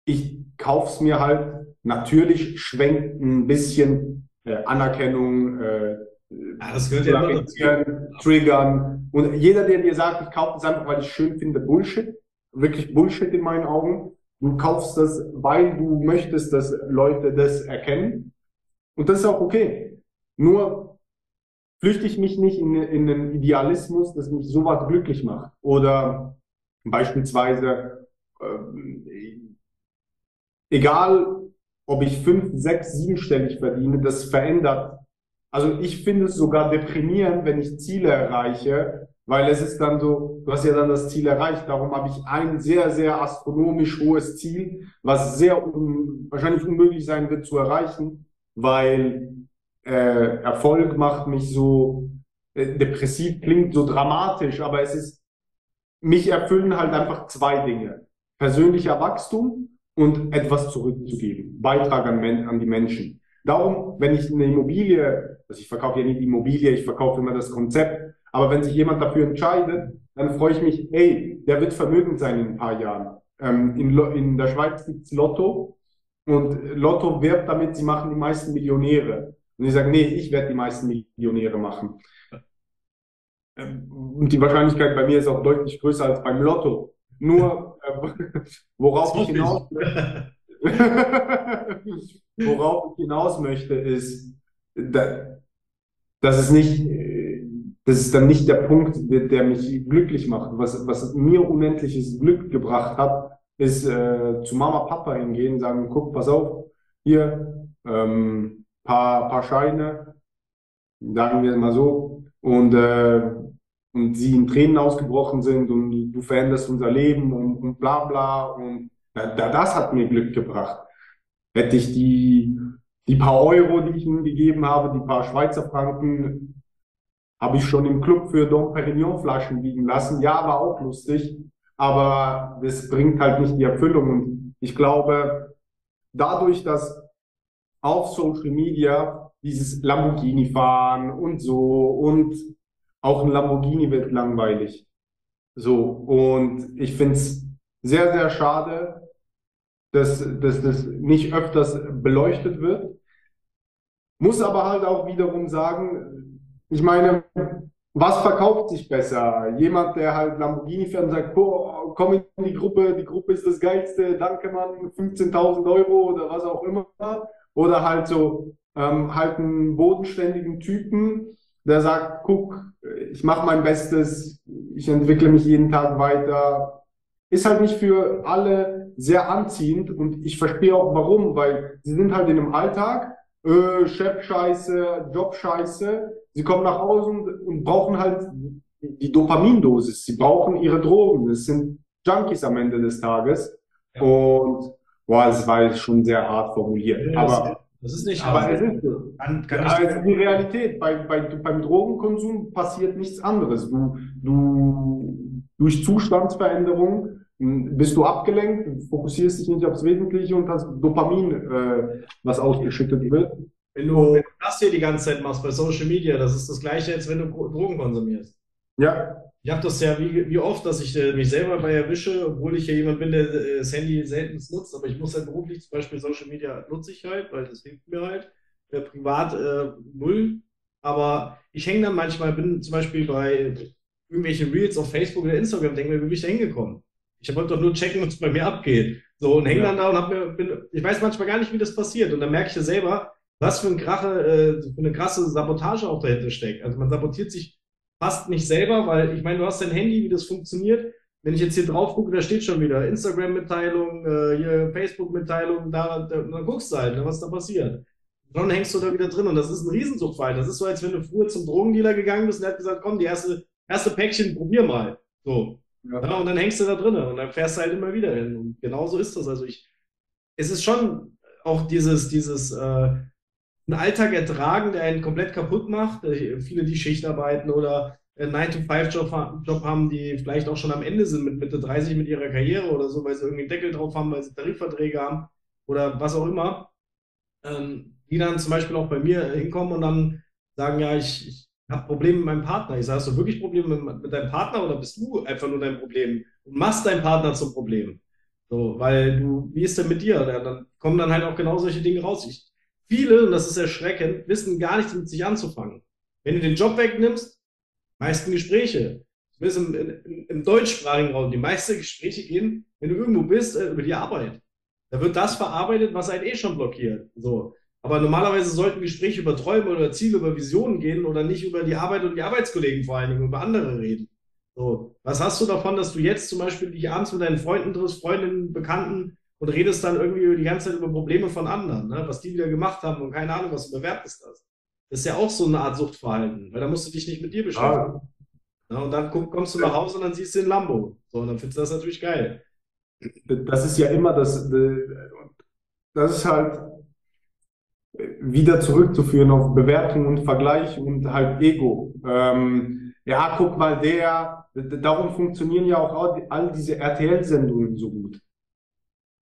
ich kauf's mir halt. Natürlich schwenkt ein bisschen äh, Anerkennung, äh, ja, das gehört ja immer Triggern. Und jeder, der dir sagt, ich kaufe das einfach, weil ich schön finde, Bullshit. Wirklich Bullshit in meinen Augen. Du kaufst das, weil du möchtest, dass Leute das erkennen. Und das ist auch okay. Nur flüchte ich mich nicht in, in den Idealismus, dass mich sowas glücklich macht. Oder beispielsweise, äh, egal ob ich fünf, sechs, siebenstellig verdiene, das verändert. Also ich finde es sogar deprimierend, wenn ich Ziele erreiche, weil es ist dann so, du hast ja dann das Ziel erreicht, darum habe ich ein sehr, sehr astronomisch hohes Ziel, was sehr un wahrscheinlich unmöglich sein wird zu erreichen, weil äh, Erfolg macht mich so äh, depressiv, klingt so dramatisch, aber es ist, mich erfüllen halt einfach zwei Dinge. Persönlicher Wachstum und etwas zurückzugeben. Beitrag an, an die Menschen. Darum, wenn ich eine Immobilie, also ich verkaufe ja nicht die Immobilie, ich verkaufe immer das Konzept, aber wenn sich jemand dafür entscheidet, dann freue ich mich, hey, der wird vermögend sein in ein paar Jahren. Ähm, in, in der Schweiz gibt's Lotto und Lotto wirbt damit, sie machen die meisten Millionäre. Und ich sage, nee, ich werde die meisten Millionäre machen. Ähm, und die Wahrscheinlichkeit bei mir ist auch deutlich größer als beim Lotto. Nur, äh, worauf ich hinaus, worauf ich hinaus möchte, ist, dass es nicht, das ist dann nicht der Punkt, der, der, mich glücklich macht. Was, was mir unendliches Glück gebracht hat, ist äh, zu Mama, Papa hingehen, sagen, guck, pass auf, hier, ähm, paar, paar Scheine, sagen wir mal so, und äh, und sie in Tränen ausgebrochen sind und du veränderst unser Leben und, und bla bla und da, das hat mir Glück gebracht. Hätte ich die, die paar Euro, die ich ihnen gegeben habe, die paar Schweizer Franken, habe ich schon im Club für Dom Perignon Flaschen liegen lassen. Ja, war auch lustig, aber das bringt halt nicht die Erfüllung. Und ich glaube, dadurch, dass auf Social Media dieses Lamborghini fahren und so und auch ein Lamborghini wird langweilig. So, und ich finde es sehr, sehr schade, dass, dass das nicht öfters beleuchtet wird. Muss aber halt auch wiederum sagen, ich meine, was verkauft sich besser? Jemand, der halt Lamborghini fährt und sagt, boah, komm in die Gruppe, die Gruppe ist das Geilste, danke Mann, 15.000 Euro oder was auch immer. Oder halt so, ähm, halt einen bodenständigen Typen, der sagt, guck, ich mache mein Bestes, ich entwickle mich jeden Tag weiter. Ist halt nicht für alle sehr anziehend und ich verstehe auch warum, weil sie sind halt in einem Alltag, äh, Chef-Scheiße, Job-Scheiße, sie kommen nach Hause und, und brauchen halt die Dopamindosis, sie brauchen ihre Drogen. Es sind Junkies am Ende des Tages. Ja. Und boah, es war schon sehr hart formuliert. Ja, aber das ist nicht aber es ist so. Kann, kann ja, es ist die Realität. Bei, bei, beim Drogenkonsum passiert nichts anderes. Du, du durch Zustandsveränderung bist du abgelenkt, fokussierst dich nicht aufs Wesentliche und hast Dopamin, äh, was ausgeschüttet wird. Wenn du, wenn du das hier die ganze Zeit machst bei Social Media, das ist das gleiche, als wenn du Drogen konsumierst. Ja. Ich habe das ja wie, wie oft, dass ich äh, mich selber bei erwische, obwohl ich ja jemand bin, der äh, das Handy selten nutzt, aber ich muss halt beruflich zum Beispiel Social Media nutze ich halt, weil das hilft mir halt. Äh, privat äh, null. Aber ich hänge dann manchmal, bin zum Beispiel bei irgendwelchen Reels auf Facebook oder Instagram, denke mir, wie bin ich da hingekommen? Ich wollte doch nur checken, was bei mir abgeht. So, und hänge ja. dann da und hab mir, bin, ich weiß manchmal gar nicht, wie das passiert. Und dann merke ich ja selber, was für, ein Krache, äh, für eine krasse Sabotage auch dahinter steckt. Also man sabotiert sich fast nicht selber, weil ich meine, du hast dein Handy, wie das funktioniert. Wenn ich jetzt hier drauf gucke, da steht schon wieder Instagram-Mitteilung, äh, hier Facebook-Mitteilung, da, da, dann guckst du halt, ne, was da passiert. Und dann hängst du da wieder drin und das ist ein Riesensuchtfall. Das ist so, als wenn du früher zum Drogendealer gegangen bist und er hat gesagt, komm, die erste, erste Päckchen, probier mal. So. Ja. ja. und dann hängst du da drin und dann fährst du halt immer wieder hin. Und genauso ist das. Also ich, es ist schon auch dieses, dieses, äh, einen Alltag ertragen, der einen komplett kaputt macht. Äh, viele, die Schicht arbeiten oder einen 9-to-5-Job Job haben, die vielleicht auch schon am Ende sind mit Mitte 30 mit ihrer Karriere oder so, weil sie irgendwie einen Deckel drauf haben, weil sie Tarifverträge haben oder was auch immer, ähm, die dann zum Beispiel auch bei mir hinkommen und dann sagen, ja, ich, ich habe Probleme mit meinem Partner. Ich sage, hast du wirklich Probleme mit, mit, deinem Partner oder bist du einfach nur dein Problem und machst deinen Partner zum Problem? So, weil du, wie ist denn mit dir? Dann kommen dann halt auch genau solche Dinge raus. Ich, viele, und das ist erschreckend, wissen gar nichts mit sich anzufangen. Wenn du den Job wegnimmst, meisten Gespräche, zumindest im, im, im deutschsprachigen Raum, die meisten Gespräche gehen, wenn du irgendwo bist, äh, über die Arbeit. Da wird das verarbeitet, was einen eh schon blockiert. So. Aber normalerweise sollten Gespräche über Träume oder Ziele, über Visionen gehen oder nicht über die Arbeit und die Arbeitskollegen vor allen Dingen, über andere reden. So. Was hast du davon, dass du jetzt zum Beispiel dich abends mit deinen Freunden triffst, Freundinnen, Bekannten und redest dann irgendwie die ganze Zeit über Probleme von anderen, ne? was die wieder gemacht haben und keine Ahnung, was du bewertest das. Das ist ja auch so eine Art Suchtverhalten, weil da musst du dich nicht mit dir beschäftigen. Ja, und dann kommst du nach Hause und dann siehst du den Lambo. So, und dann findest du das natürlich geil. Das ist ja immer das, das ist halt wieder zurückzuführen auf Bewertung und Vergleich und halt Ego. Ähm, ja, guck mal, der, darum funktionieren ja auch all diese RTL-Sendungen so gut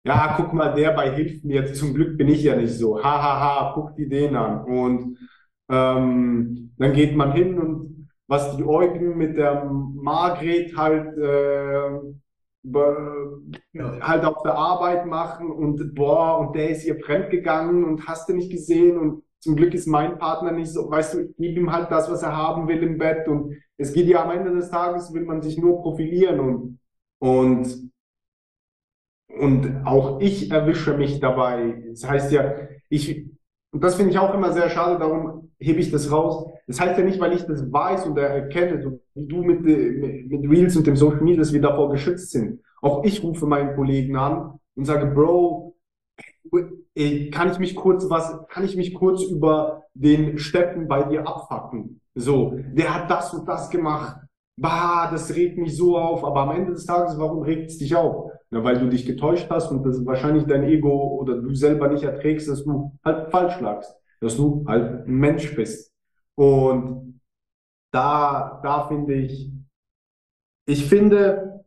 ja, guck mal, der bei Hilfen, jetzt zum Glück bin ich ja nicht so, hahaha, ha, ha, guck die den an. Und ähm, dann geht man hin und was die Eugen mit der Margret halt, äh, halt auf der Arbeit machen und boah, und der ist ihr fremd gegangen und hast du nicht gesehen und zum Glück ist mein Partner nicht so, weißt du, ich gebe ihm halt das, was er haben will im Bett und es geht ja am Ende des Tages, will man sich nur profilieren und, und und auch ich erwische mich dabei. Das heißt ja, ich, und das finde ich auch immer sehr schade, darum hebe ich das raus. Das heißt ja nicht, weil ich das weiß oder erkenne, so wie du mit, mit Reels und dem Social Media, dass wir davor geschützt sind. Auch ich rufe meinen Kollegen an und sage, Bro, kann ich mich kurz was, kann ich mich kurz über den Steppen bei dir abfacken? So, der hat das und das gemacht. Bah, das regt mich so auf. Aber am Ende des Tages, warum regt es dich auf? Ja, weil du dich getäuscht hast und das wahrscheinlich dein Ego oder du selber nicht erträgst, dass du halt falsch lagst, dass du halt ein Mensch bist. Und da, da finde ich, ich finde,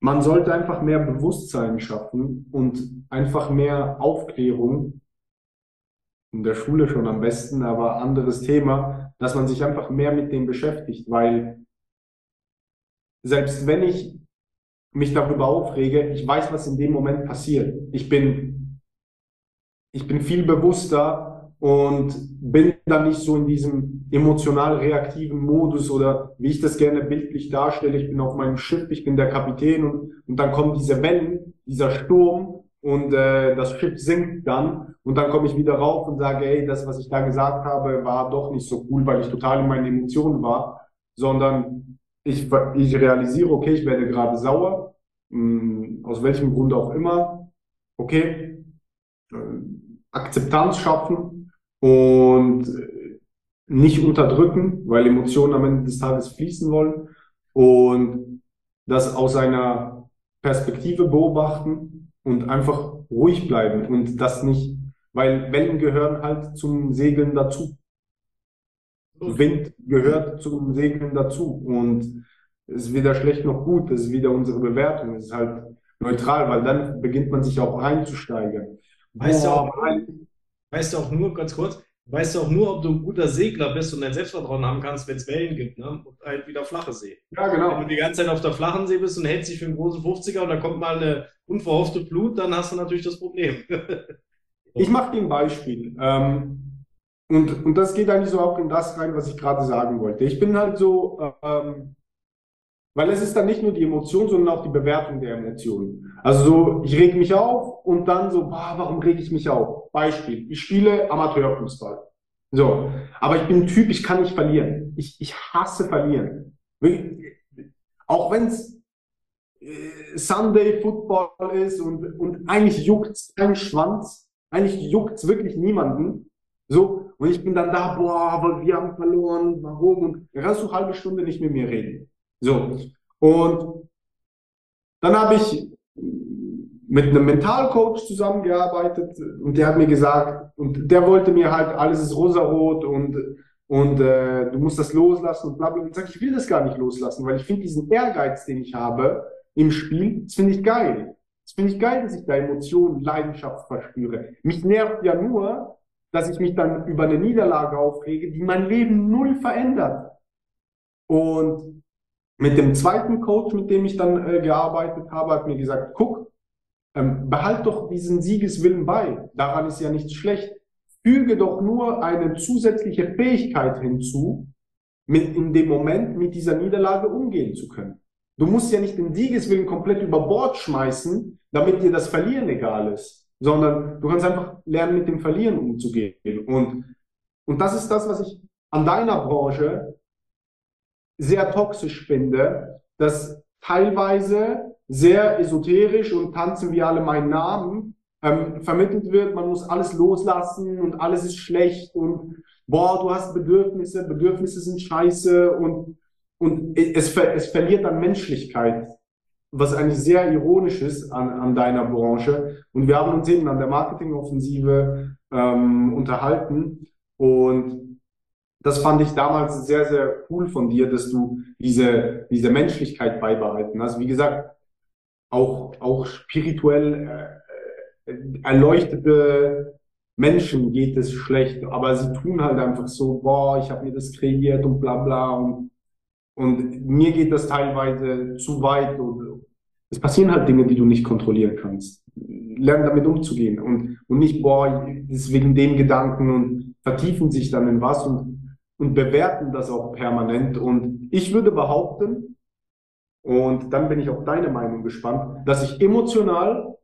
man sollte einfach mehr Bewusstsein schaffen und einfach mehr Aufklärung in der Schule schon am besten, aber anderes Thema, dass man sich einfach mehr mit dem beschäftigt, weil selbst wenn ich mich darüber aufrege, ich weiß, was in dem Moment passiert. Ich bin, ich bin viel bewusster und bin dann nicht so in diesem emotional reaktiven Modus oder wie ich das gerne bildlich darstelle. Ich bin auf meinem Schiff, ich bin der Kapitän und, und dann kommen diese Wellen, dieser Sturm und äh, das Schiff sinkt dann und dann komme ich wieder rauf und sage, hey, das, was ich da gesagt habe, war doch nicht so cool, weil ich total in meinen Emotionen war, sondern ich, ich realisiere, okay, ich werde gerade sauer, mh, hm, aus welchem Grund auch immer, okay, äh, Akzeptanz schaffen und äh, nicht unterdrücken, weil Emotionen am Ende des Tages fließen wollen und das aus einer Perspektive beobachten und einfach ruhig bleiben und das nicht, weil Wellen gehören halt zum Segeln dazu. Wind gehört zum Segeln dazu und es ist weder schlecht noch gut, das ist wieder unsere Bewertung, es ist halt neutral, weil dann beginnt man sich auch reinzusteigern. Weißt, Boah, du auch, weißt du auch nur, ganz kurz, weißt du auch nur, ob du ein guter Segler bist und dein Selbstvertrauen haben kannst, wenn es Wellen gibt, ne? Und halt wieder flache See. Ja, genau. Wenn du die ganze Zeit auf der flachen See bist und hältst dich für einen großen 50er und dann kommt mal eine unverhoffte Flut, dann hast du natürlich das Problem. ich mache dir ein Beispiel. Ähm, und, und das geht eigentlich so auch in das rein, was ich gerade sagen wollte. Ich bin halt so, ähm, weil es ist dann nicht nur die Emotion, sondern auch die Bewertung der Emotionen. Also so, ich reg mich auf und dann so, boah, warum reg ich mich auf? Beispiel, ich spiele Amateurfußball. So, aber ich bin ein Typ, ich kann nicht verlieren. Ich, ich hasse verlieren. Auch wenn es äh, Sunday Football ist und, und eigentlich juckt's keinen Schwanz, eigentlich juckt's wirklich niemanden. So, und ich bin dann da, boah, weil wir haben verloren, warum? Und dann kannst du halbe Stunde nicht mit mir reden. So. Und dann habe ich mit einem Mentalcoach zusammengearbeitet und der hat mir gesagt, und der wollte mir halt, alles ist rosarot und, und äh, du musst das loslassen und bla bla. Und ich will das gar nicht loslassen, weil ich finde diesen Ehrgeiz, den ich habe im Spiel, das finde ich geil. Das finde ich geil, dass ich da Emotionen, Leidenschaft verspüre. Mich nervt ja nur, dass ich mich dann über eine Niederlage aufrege, die mein Leben null verändert. Und mit dem zweiten Coach, mit dem ich dann äh, gearbeitet habe, hat mir gesagt, guck, ähm, behalt doch diesen Siegeswillen bei. Daran ist ja nichts schlecht. Füge doch nur eine zusätzliche Fähigkeit hinzu, mit in dem Moment mit dieser Niederlage umgehen zu können. Du musst ja nicht den Siegeswillen komplett über Bord schmeißen, damit dir das Verlieren egal ist sondern du kannst einfach lernen, mit dem Verlieren umzugehen. Und, und das ist das, was ich an deiner Branche sehr toxisch finde, dass teilweise sehr esoterisch und tanzen wir alle meinen Namen ähm, vermittelt wird, man muss alles loslassen und alles ist schlecht und boah, du hast Bedürfnisse, Bedürfnisse sind scheiße und, und es, es verliert an Menschlichkeit was eigentlich sehr ironisch ist an, an deiner Branche. Und wir haben uns eben an der Marketingoffensive ähm, unterhalten und das fand ich damals sehr, sehr cool von dir, dass du diese, diese Menschlichkeit beibehalten hast. Wie gesagt, auch, auch spirituell äh, erleuchtete Menschen geht es schlecht, aber sie tun halt einfach so, boah, ich habe mir das kreiert und bla bla und und mir geht das teilweise zu weit und es passieren halt Dinge, die du nicht kontrollieren kannst. Lern damit umzugehen und, und nicht, boah, ist wegen dem Gedanken und vertiefen sich dann in was und, und bewerten das auch permanent. Und ich würde behaupten, und dann bin ich auf deine Meinung gespannt, dass ich emotional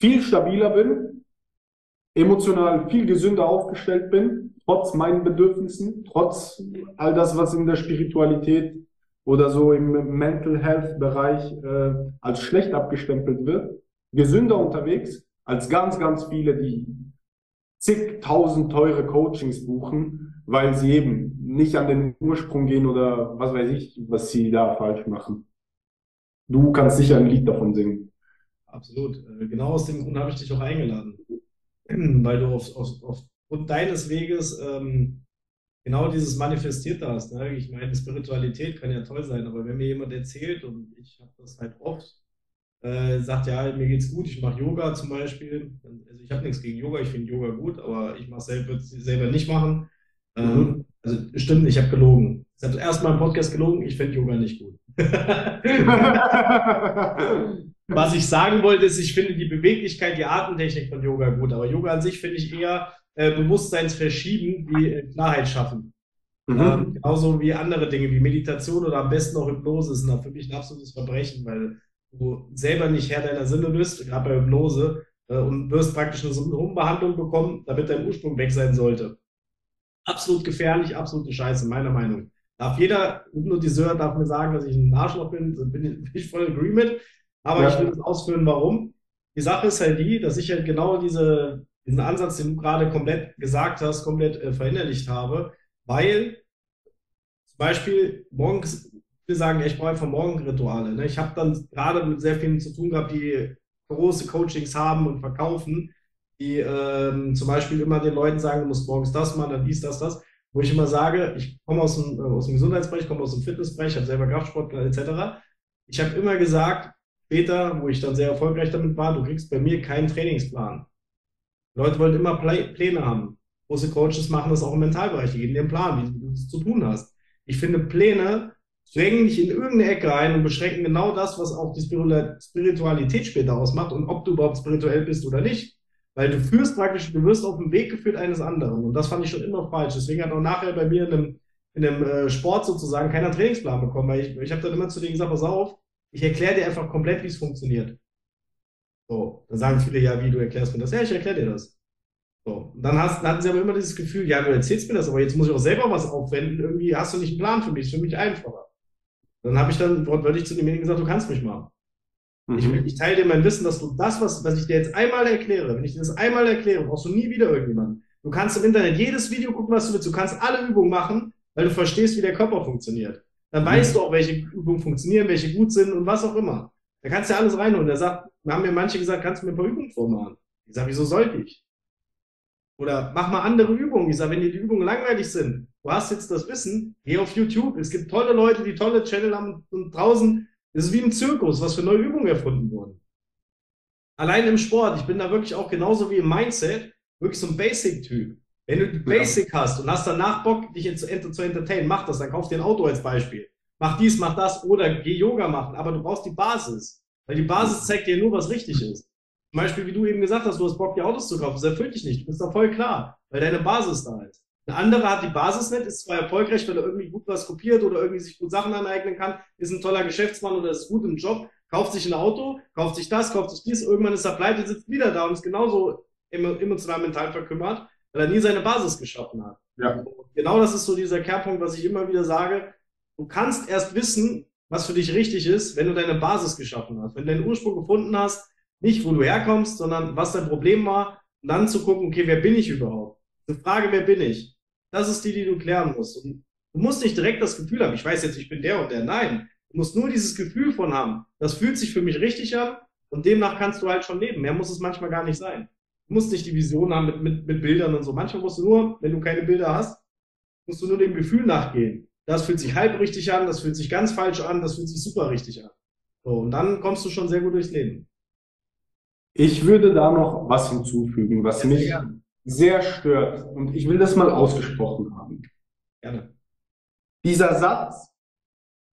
viel stabiler bin, emotional viel gesünder aufgestellt bin, trotz meinen Bedürfnissen, trotz all das, was in der Spiritualität oder so im Mental Health Bereich äh, als schlecht abgestempelt wird, gesünder unterwegs als ganz, ganz viele, die zigtausend teure Coachings buchen, weil sie eben nicht an den Ursprung gehen oder was weiß ich, was sie da falsch machen. Du kannst sicher ein Lied davon singen. Absolut. Äh, genau aus dem Grund habe ich dich auch eingeladen, weil du auf, auf, auf und deines Weges ähm, genau dieses manifestiert hast. Ne? Ich meine, Spiritualität kann ja toll sein, aber wenn mir jemand erzählt, und ich habe das halt oft, äh, sagt, ja, mir geht's gut, ich mache Yoga zum Beispiel. Also ich habe nichts gegen Yoga, ich finde Yoga gut, aber ich mache selber, selber nicht machen. Ähm, mhm. Also stimmt, ich habe gelogen. Ich habe erstmal im Podcast gelogen, ich finde Yoga nicht gut. Was ich sagen wollte, ist, ich finde die Beweglichkeit, die Atemtechnik von Yoga gut, aber Yoga an sich finde ich eher äh, Bewusstseinsverschieben wie äh, Klarheit schaffen. Mhm. Ähm, genauso wie andere Dinge wie Meditation oder am besten auch Hypnose sind für mich ein absolutes Verbrechen, weil du selber nicht Herr deiner Sinne bist, gerade bei Hypnose, äh, und wirst praktisch eine Umbehandlung bekommen, damit dein Ursprung weg sein sollte. Absolut gefährlich, absolute Scheiße, meiner Meinung. Darf jeder Hypnotiseur darf mir sagen, dass ich ein Arschloch bin, bin ich voll agree mit. Aber ja. ich will das ausführen, warum. Die Sache ist halt die, dass ich halt genau diese diesen Ansatz, den du gerade komplett gesagt hast, komplett äh, verinnerlicht habe, weil zum Beispiel morgens viele sagen, ich brauche einfach Morgenrituale. Ne? Ich habe dann gerade mit sehr vielen zu tun gehabt, die große Coachings haben und verkaufen, die ähm, zum Beispiel immer den Leuten sagen, du musst morgens das machen, dann dies, das, das. Wo ich immer sage, ich komme aus dem, äh, aus dem Gesundheitsbereich, komme aus dem Fitnessbereich, ich habe selber Kraftsport etc. Ich habe immer gesagt, später, wo ich dann sehr erfolgreich damit war, du kriegst bei mir keinen Trainingsplan. Leute wollen immer Pläne haben. Große Coaches machen das auch im Mentalbereich, die geben dir einen Plan, wie du es zu tun hast. Ich finde, Pläne drängen dich in irgendeine Ecke rein und beschränken genau das, was auch die Spiritualität später ausmacht und ob du überhaupt spirituell bist oder nicht. Weil du führst praktisch, du wirst auf den Weg geführt eines anderen. Und das fand ich schon immer falsch. Deswegen hat auch nachher bei mir in einem, in einem äh, Sport sozusagen keiner Trainingsplan bekommen, weil ich, ich habe dann immer zu denen gesagt, pass auf, ich erkläre dir einfach komplett, wie es funktioniert. So, dann sagen viele, ja, wie, du erklärst mir das? Ja, ich erkläre dir das. So, und dann, hast, dann hatten sie aber immer dieses Gefühl, ja, du erzählst mir das, aber jetzt muss ich auch selber was aufwenden. Irgendwie hast du nicht einen Plan für mich, ist für mich einfacher. Dann habe ich dann wortwörtlich zu demjenigen gesagt, du kannst mich machen. Mhm. Ich, ich, teile dir mein Wissen, dass du das, was, was ich dir jetzt einmal erkläre, wenn ich dir das einmal erkläre, brauchst du nie wieder irgendjemanden. Du kannst im Internet jedes Video gucken, was du willst. Du kannst alle Übungen machen, weil du verstehst, wie der Körper funktioniert. Dann mhm. weißt du auch, welche Übungen funktionieren, welche gut sind und was auch immer. Da kannst du ja alles reinholen. Da sagt, haben mir manche gesagt, kannst du mir ein paar Übungen vormachen? Ich sage, wieso sollte ich? Oder mach mal andere Übungen. Ich sage, wenn dir die Übungen langweilig sind, du hast jetzt das Wissen, geh auf YouTube. Es gibt tolle Leute, die tolle Channel haben und draußen. Es ist wie ein Zirkus, was für neue Übungen erfunden wurden. Allein im Sport, ich bin da wirklich auch genauso wie im Mindset, wirklich so ein Basic-Typ. Wenn du die Basic ja. hast und hast danach Bock, dich zu, zu entertainen, mach das, dann kauf dir ein Auto als Beispiel. Mach dies, mach das oder geh Yoga machen, aber du brauchst die Basis. Weil die Basis zeigt dir nur, was richtig ist. Zum Beispiel, wie du eben gesagt hast, du hast Bock, dir Autos zu kaufen. Das erfüllt dich nicht. Du bist da voll klar, weil deine Basis da ist. Ein anderer hat die Basis nicht, ist zwar erfolgreich, weil er irgendwie gut was kopiert oder irgendwie sich gut Sachen aneignen kann, ist ein toller Geschäftsmann oder ist gut im Job, kauft sich ein Auto, kauft sich das, kauft sich dies, irgendwann ist er pleite, sitzt wieder da und ist genauso emotional mental verkümmert, weil er nie seine Basis geschaffen hat. Ja. Genau das ist so dieser Kehrpunkt, was ich immer wieder sage. Du kannst erst wissen, was für dich richtig ist, wenn du deine Basis geschaffen hast. Wenn du deinen Ursprung gefunden hast, nicht wo du herkommst, sondern was dein Problem war, und dann zu gucken, okay, wer bin ich überhaupt? Die Frage, wer bin ich? Das ist die, die du klären musst. Und du musst nicht direkt das Gefühl haben, ich weiß jetzt, ich bin der und der. Nein, du musst nur dieses Gefühl von haben. Das fühlt sich für mich richtig an und demnach kannst du halt schon leben. Mehr muss es manchmal gar nicht sein. Du musst nicht die Vision haben mit, mit, mit Bildern und so. Manchmal musst du nur, wenn du keine Bilder hast, musst du nur dem Gefühl nachgehen. Das fühlt sich halb richtig an, das fühlt sich ganz falsch an, das fühlt sich super richtig an. So, und dann kommst du schon sehr gut durchs Leben. Ich würde da noch was hinzufügen, was ja, mich sehr, sehr stört. Und ich will das mal ausgesprochen haben. Gerne. Dieser Satz,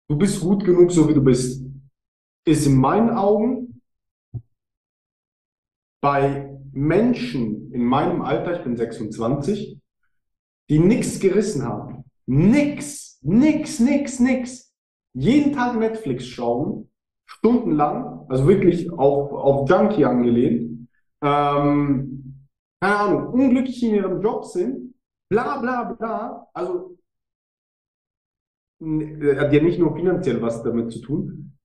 du bist gut genug, so wie du bist, ist in meinen Augen bei Menschen in meinem Alter, ich bin 26, die nichts gerissen haben. Nix, nix, nix, nix. Jeden Tag Netflix schauen, stundenlang, also wirklich auf, auf Junkie angelehnt, ähm, keine Ahnung, unglücklich in ihrem Job sind, bla bla bla, also hat ja nicht nur finanziell was damit zu tun.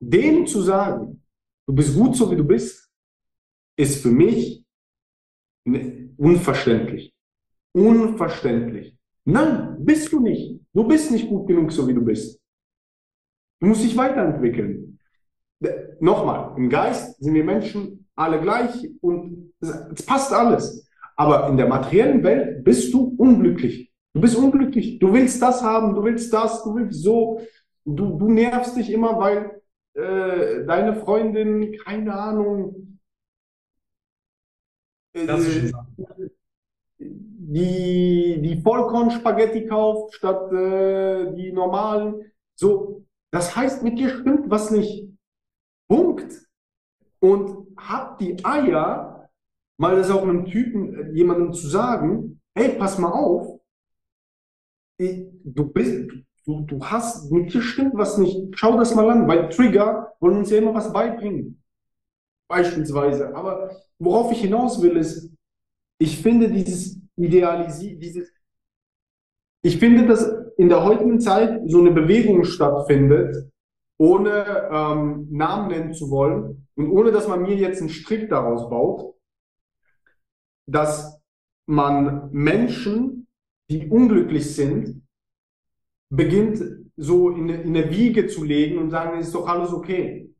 Dem zu sagen, du bist gut so wie du bist, ist für mich unverständlich. Unverständlich. Nein, bist du nicht. Du bist nicht gut genug so wie du bist. Du musst dich weiterentwickeln nochmal, im Geist sind wir Menschen alle gleich und es passt alles. Aber in der materiellen Welt bist du unglücklich. Du bist unglücklich. Du willst das haben, du willst das, du willst so. Du, du nervst dich immer, weil äh, deine Freundin, keine Ahnung, äh, die, die Vollkornspaghetti kauft statt äh, die normalen. So, das heißt, mit dir stimmt was nicht. Punkt. Und hab die Eier, mal das auch einem Typen, äh, jemandem zu sagen, hey, pass mal auf, du bist, du, du hast, mit dir stimmt was nicht. Schau das mal an, weil Trigger wollen uns ja immer was beibringen. Beispielsweise. Aber worauf ich hinaus will, ist, ich finde dieses Idealisieren, dieses, ich finde, dass in der heutigen Zeit so eine Bewegung stattfindet, ohne ähm, Namen nennen zu wollen und ohne dass man mir jetzt einen Strick daraus baut, dass man Menschen, die unglücklich sind, beginnt so in, in eine Wiege zu legen und sagen, ist doch alles okay.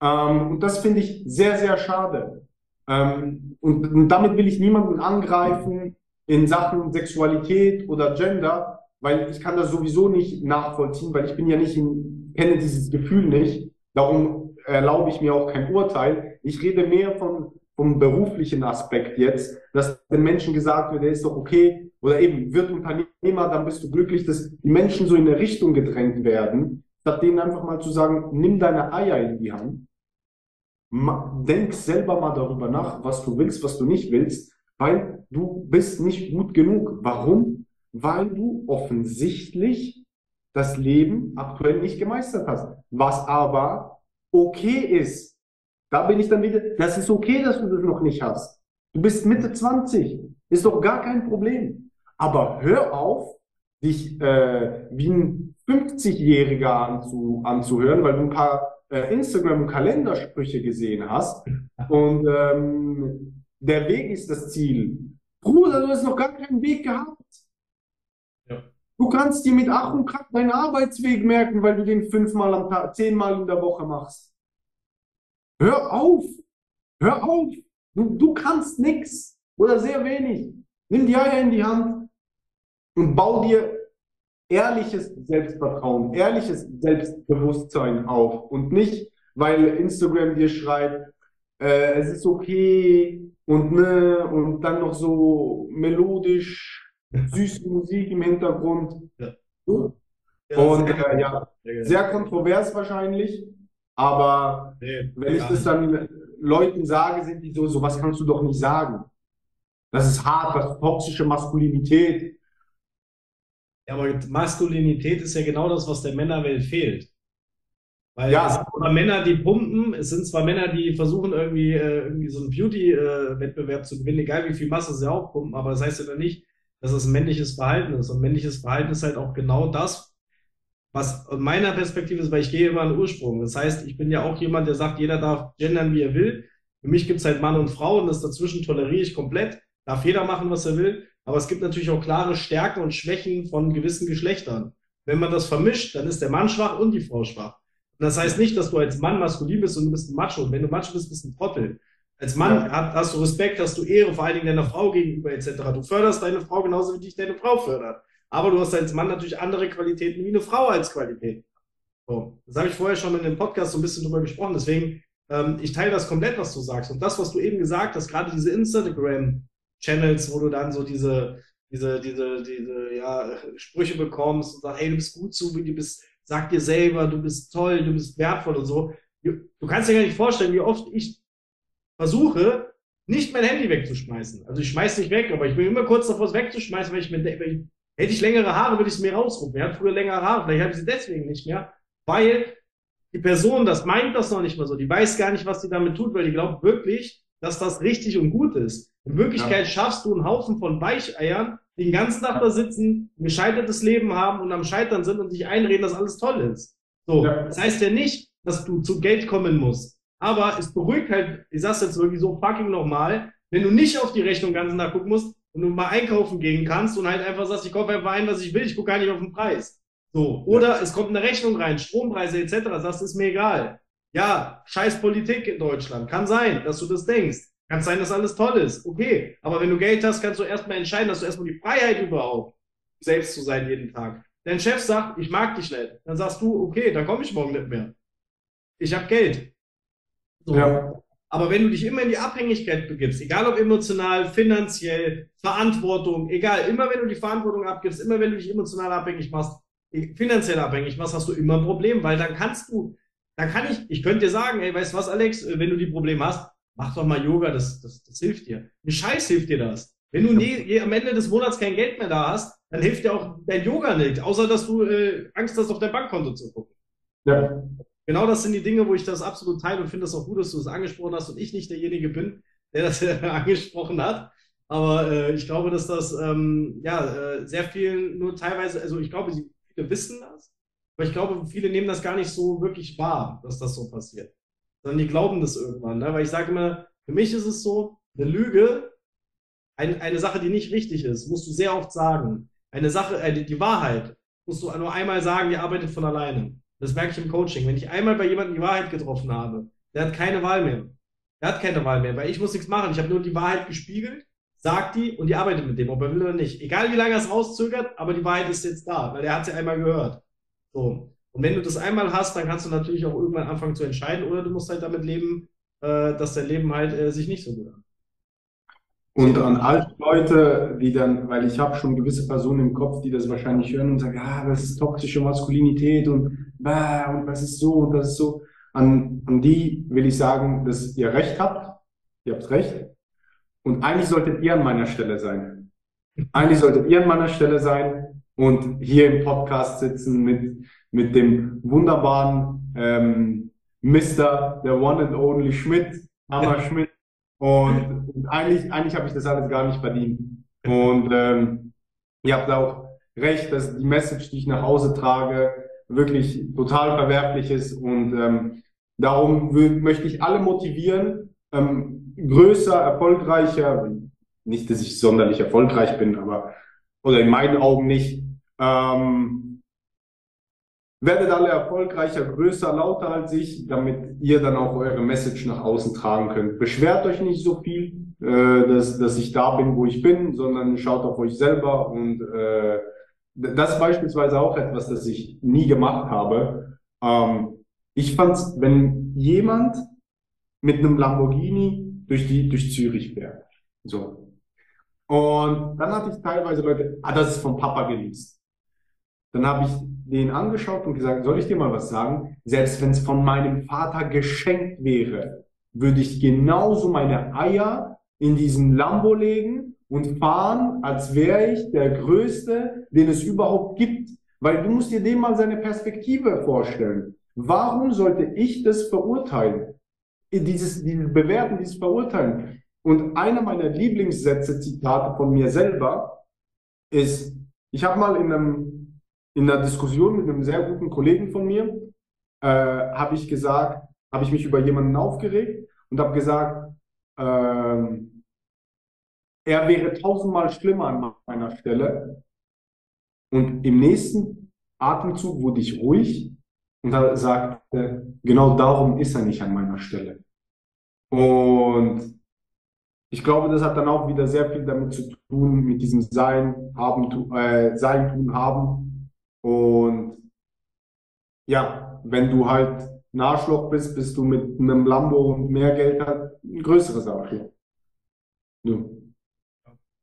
Ähm, und das finde ich sehr, sehr schade. Ähm, und, und damit will ich niemanden angreifen in Sachen Sexualität oder Gender, weil ich kann das sowieso nicht nachvollziehen, weil ich bin ja nicht in, kenne dieses Gefühl nicht. Darum erlaube ich mir auch kein Urteil. Ich rede mehr von, vom beruflichen Aspekt jetzt, dass den Menschen gesagt wird, der ist doch okay, oder eben wird Unternehmer, dann bist du glücklich, dass die Menschen so in eine Richtung gedrängt werden, statt denen einfach mal zu sagen, nimm deine Eier in die Hand, denk selber mal darüber nach, was du willst, was du nicht willst, weil du bist nicht gut genug. Warum? Weil du offensichtlich das Leben aktuell nicht gemeistert hast. Was aber okay ist. Da bin ich dann wieder, das ist okay, dass du das noch nicht hast. Du bist Mitte 20. Ist doch gar kein Problem. Aber hör auf, dich äh, wie ein 50-Jähriger anzu, anzuhören, weil du ein paar äh, Instagram- und Kalendersprüche gesehen hast. Und ähm, der Weg ist das Ziel. Bruder, du hast noch gar keinen Weg gehabt. Ja. Du kannst dir mit Ach und Krach deinen Arbeitsweg merken, weil du den fünfmal am Tag, zehnmal in der Woche machst. Hör auf! Hör auf! Du, du kannst nichts oder sehr wenig. Nimm die Eier in die Hand, und bau dir ehrliches Selbstvertrauen, ehrliches Selbstbewusstsein auf und nicht, weil Instagram dir schreibt, äh, es ist okay und ne und dann noch so melodisch süße Musik im Hintergrund. Ja. und äh, ja, sehr kontrovers wahrscheinlich, aber nee, wenn ich das dann Leuten sage, sind die so, so was kannst du doch nicht sagen. Das ist hart, das ist toxische Maskulinität. Ja, aber Maskulinität ist ja genau das, was der Männerwelt fehlt. Weil ja. es sind zwar Männer, die pumpen, es sind zwar Männer, die versuchen irgendwie, äh, irgendwie so einen Beauty-Wettbewerb zu gewinnen, egal wie viel Masse sie auch pumpen, aber das heißt ja dann nicht, dass es ein männliches Verhalten ist. Und männliches Verhalten ist halt auch genau das, was aus meiner Perspektive ist, weil ich gehe immer an den Ursprung. Das heißt, ich bin ja auch jemand, der sagt, jeder darf gendern, wie er will. Für mich gibt's halt Mann und Frau und das dazwischen toleriere ich komplett. Darf jeder machen, was er will. Aber es gibt natürlich auch klare Stärken und Schwächen von gewissen Geschlechtern. Wenn man das vermischt, dann ist der Mann schwach und die Frau schwach. Das heißt nicht, dass du als Mann maskulin bist und du bist ein Macho. Und wenn du Macho bist, bist du ein Trottel. Als Mann ja. hast du Respekt, hast du Ehre, vor allen Dingen deiner Frau gegenüber etc. Du förderst deine Frau genauso, wie dich deine Frau fördert. Aber du hast als Mann natürlich andere Qualitäten wie eine Frau als Qualität. So, das habe ich vorher schon in dem Podcast so ein bisschen drüber gesprochen. Deswegen, ähm, ich teile das komplett, was du sagst. Und das, was du eben gesagt hast, gerade diese Instagram, Channels, wo du dann so diese, diese, diese, diese, ja, Sprüche bekommst und sagst, hey, du bist gut zu, du bist, sag dir selber, du bist toll, du bist wertvoll und so. Du kannst dir gar nicht vorstellen, wie oft ich versuche, nicht mein Handy wegzuschmeißen. Also ich schmeiß nicht weg, aber ich bin immer kurz davor, es wegzuschmeißen, weil ich mir denke, hätte ich längere Haare, würde ich es mir rausrufen. Er hat früher längere Haare, vielleicht habe ich sie deswegen nicht mehr, weil die Person, das meint das noch nicht mal so, die weiß gar nicht, was sie damit tut, weil die glaubt wirklich, dass das richtig und gut ist. In Wirklichkeit ja. schaffst du einen Haufen von Weicheiern, die den ganzen Tag da sitzen, ein gescheitertes Leben haben und am Scheitern sind und sich einreden, dass alles toll ist. So, ja. das heißt ja nicht, dass du zu Geld kommen musst. Aber es beruhigt halt, ich sag's jetzt wirklich so fucking nochmal, wenn du nicht auf die Rechnung den ganzen Tag gucken musst und du mal einkaufen gehen kannst und halt einfach sagst, ich kaufe einfach ein, was ich will, ich gucke gar nicht auf den Preis. So, oder es kommt eine Rechnung rein, Strompreise etc., sagst, ist mir egal. Ja, scheiß Politik in Deutschland. Kann sein, dass du das denkst. Kann sein, dass alles toll ist. Okay. Aber wenn du Geld hast, kannst du erstmal entscheiden, dass du erstmal die Freiheit überhaupt, selbst zu sein jeden Tag. Dein Chef sagt, ich mag dich nicht. Dann sagst du, okay, dann komme ich morgen nicht mehr. Ich habe Geld. So. Ja. Aber wenn du dich immer in die Abhängigkeit begibst, egal ob emotional, finanziell, Verantwortung, egal, immer wenn du die Verantwortung abgibst, immer wenn du dich emotional abhängig machst, finanziell abhängig machst, hast du immer ein Problem, weil dann kannst du, dann kann ich, ich könnte dir sagen, ey, weißt du was, Alex, wenn du die Probleme hast, mach doch mal Yoga, das, das, das hilft dir. Ein Scheiß hilft dir das. Wenn du nie, am Ende des Monats kein Geld mehr da hast, dann hilft dir auch dein Yoga nicht, außer dass du äh, Angst hast, auf dein Bankkonto zu gucken. Ja. Genau das sind die Dinge, wo ich das absolut teile und finde das auch gut, dass du es das angesprochen hast und ich nicht derjenige bin, der das angesprochen hat. Aber äh, ich glaube, dass das ähm, ja äh, sehr viel nur teilweise, also ich glaube, viele wissen das, aber ich glaube, viele nehmen das gar nicht so wirklich wahr, dass das so passiert sondern die glauben das irgendwann. Ne? Weil ich sage immer, für mich ist es so, eine Lüge, ein, eine Sache, die nicht richtig ist, musst du sehr oft sagen. Eine Sache, äh, die Wahrheit musst du nur einmal sagen, die arbeitet von alleine. Das merke ich im Coaching. Wenn ich einmal bei jemandem die Wahrheit getroffen habe, der hat keine Wahl mehr. Der hat keine Wahl mehr, weil ich muss nichts machen. Ich habe nur die Wahrheit gespiegelt, sagt die und die arbeitet mit dem, ob er will oder nicht. Egal wie lange er es rauszögert, aber die Wahrheit ist jetzt da, weil er hat sie einmal gehört. So. Und wenn du das einmal hast, dann kannst du natürlich auch irgendwann anfangen zu entscheiden oder du musst halt damit leben, äh, dass dein Leben halt äh, sich nicht so gut anfühlt. Und an alte Leute, die dann, weil ich habe schon gewisse Personen im Kopf, die das wahrscheinlich hören und sagen, ja, das ist toxische Maskulinität und, bah, und das ist so und das ist so. An, an die will ich sagen, dass ihr recht habt. Ihr habt recht. Und eigentlich solltet ihr an meiner Stelle sein. Eigentlich solltet ihr an meiner Stelle sein und hier im Podcast sitzen mit, mit dem wunderbaren ähm, Mr. der One and Only Schmidt, Hammer Schmidt, und, und eigentlich, eigentlich habe ich das alles gar nicht verdient. Und ähm, ihr habt auch recht, dass die Message, die ich nach Hause trage, wirklich total verwerflich ist. Und ähm, darum möchte ich alle motivieren, ähm, größer, erfolgreicher, nicht, dass ich sonderlich erfolgreich bin, aber oder in meinen Augen nicht, ähm, Werdet alle erfolgreicher, größer, lauter als ich, damit ihr dann auch eure Message nach außen tragen könnt. Beschwert euch nicht so viel, äh, dass, dass ich da bin, wo ich bin, sondern schaut auf euch selber. Und äh, das ist beispielsweise auch etwas, das ich nie gemacht habe. Ähm, ich fand's, wenn jemand mit einem Lamborghini durch die durch Zürich fährt, so. Und dann hatte ich teilweise Leute, ah, das ist vom Papa geleast. Dann habe ich den angeschaut und gesagt, soll ich dir mal was sagen? Selbst wenn es von meinem Vater geschenkt wäre, würde ich genauso meine Eier in diesen Lambo legen und fahren, als wäre ich der Größte, den es überhaupt gibt. Weil du musst dir dem mal seine Perspektive vorstellen. Warum sollte ich das verurteilen? Dieses, dieses Bewerten, dieses Verurteilen. Und einer meiner Lieblingssätze, Zitate von mir selber, ist, ich habe mal in einem in einer Diskussion mit einem sehr guten Kollegen von mir äh, habe ich gesagt, habe ich mich über jemanden aufgeregt und habe gesagt, ähm, er wäre tausendmal schlimmer an meiner Stelle. Und im nächsten Atemzug wurde ich ruhig und sagte, genau darum ist er nicht an meiner Stelle. Und ich glaube, das hat dann auch wieder sehr viel damit zu tun, mit diesem Sein, haben, äh, Sein, tun, haben und ja, wenn du halt ein bist, bist du mit einem Lambo und mehr Geld hast, ein größeres Arschloch. Ja.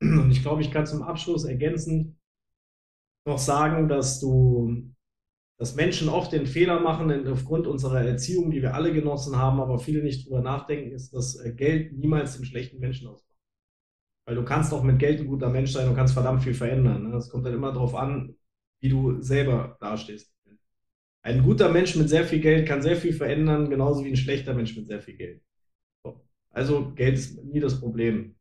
Und ich glaube, ich kann zum Abschluss ergänzend noch sagen, dass du, dass Menschen oft den Fehler machen, aufgrund unserer Erziehung, die wir alle genossen haben, aber viele nicht drüber nachdenken, ist, dass äh, Geld niemals den schlechten Menschen ausmacht. Weil du kannst auch mit Geld ein guter Mensch sein und kannst verdammt viel verändern. Es kommt dann immer darauf an, wie du selber dastehst. Ein guter Mensch mit sehr viel Geld kann sehr viel verändern, genauso wie ein schlechter Mensch mit sehr viel Geld. Also Geld ist nie das Problem.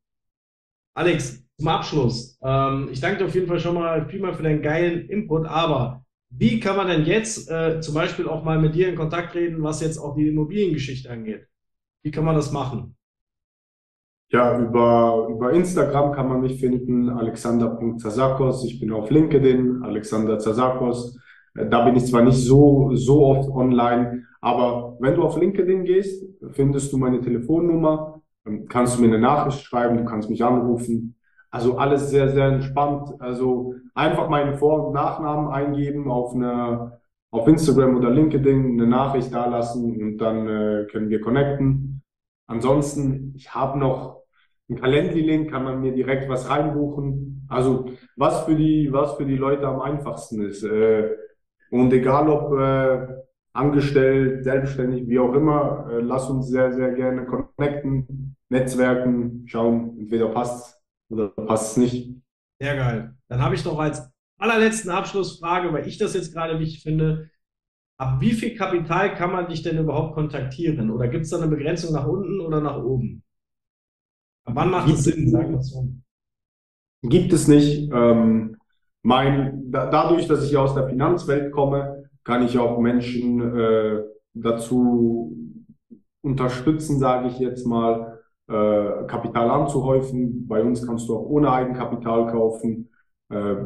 Alex, zum Abschluss. Ähm, ich danke dir auf jeden Fall schon mal vielmal für deinen geilen Input, aber wie kann man denn jetzt äh, zum Beispiel auch mal mit dir in Kontakt treten, was jetzt auch die Immobiliengeschichte angeht? Wie kann man das machen? Ja, über, über Instagram kann man mich finden, alexander.zazakos. Ich bin auf LinkedIn, Alexander Zazakos. Äh, da bin ich zwar nicht so, so oft online, aber wenn du auf LinkedIn gehst, findest du meine Telefonnummer, ähm, kannst du mir eine Nachricht schreiben, du kannst mich anrufen. Also alles sehr, sehr entspannt. Also einfach meinen Vor- und Nachnamen eingeben auf eine, auf Instagram oder LinkedIn, eine Nachricht da lassen und dann äh, können wir connecten. Ansonsten, ich habe noch ein Calendly-Link kann man mir direkt was reinbuchen. Also was für die, was für die Leute am einfachsten ist. Äh, und egal ob äh, angestellt, selbstständig, wie auch immer, äh, lass uns sehr, sehr gerne connecten, netzwerken, schauen, entweder passt oder passt es nicht. Sehr geil. Dann habe ich noch als allerletzten Abschlussfrage, weil ich das jetzt gerade wichtig finde. Ab wie viel Kapital kann man dich denn überhaupt kontaktieren? Oder gibt es da eine Begrenzung nach unten oder nach oben? Wann macht es Sinn, sagen wir so? Gibt es nicht. Ähm, mein, da, dadurch, dass ich aus der Finanzwelt komme, kann ich auch Menschen äh, dazu unterstützen, sage ich jetzt mal, äh, Kapital anzuhäufen. Bei uns kannst du auch ohne Eigenkapital kaufen. äh,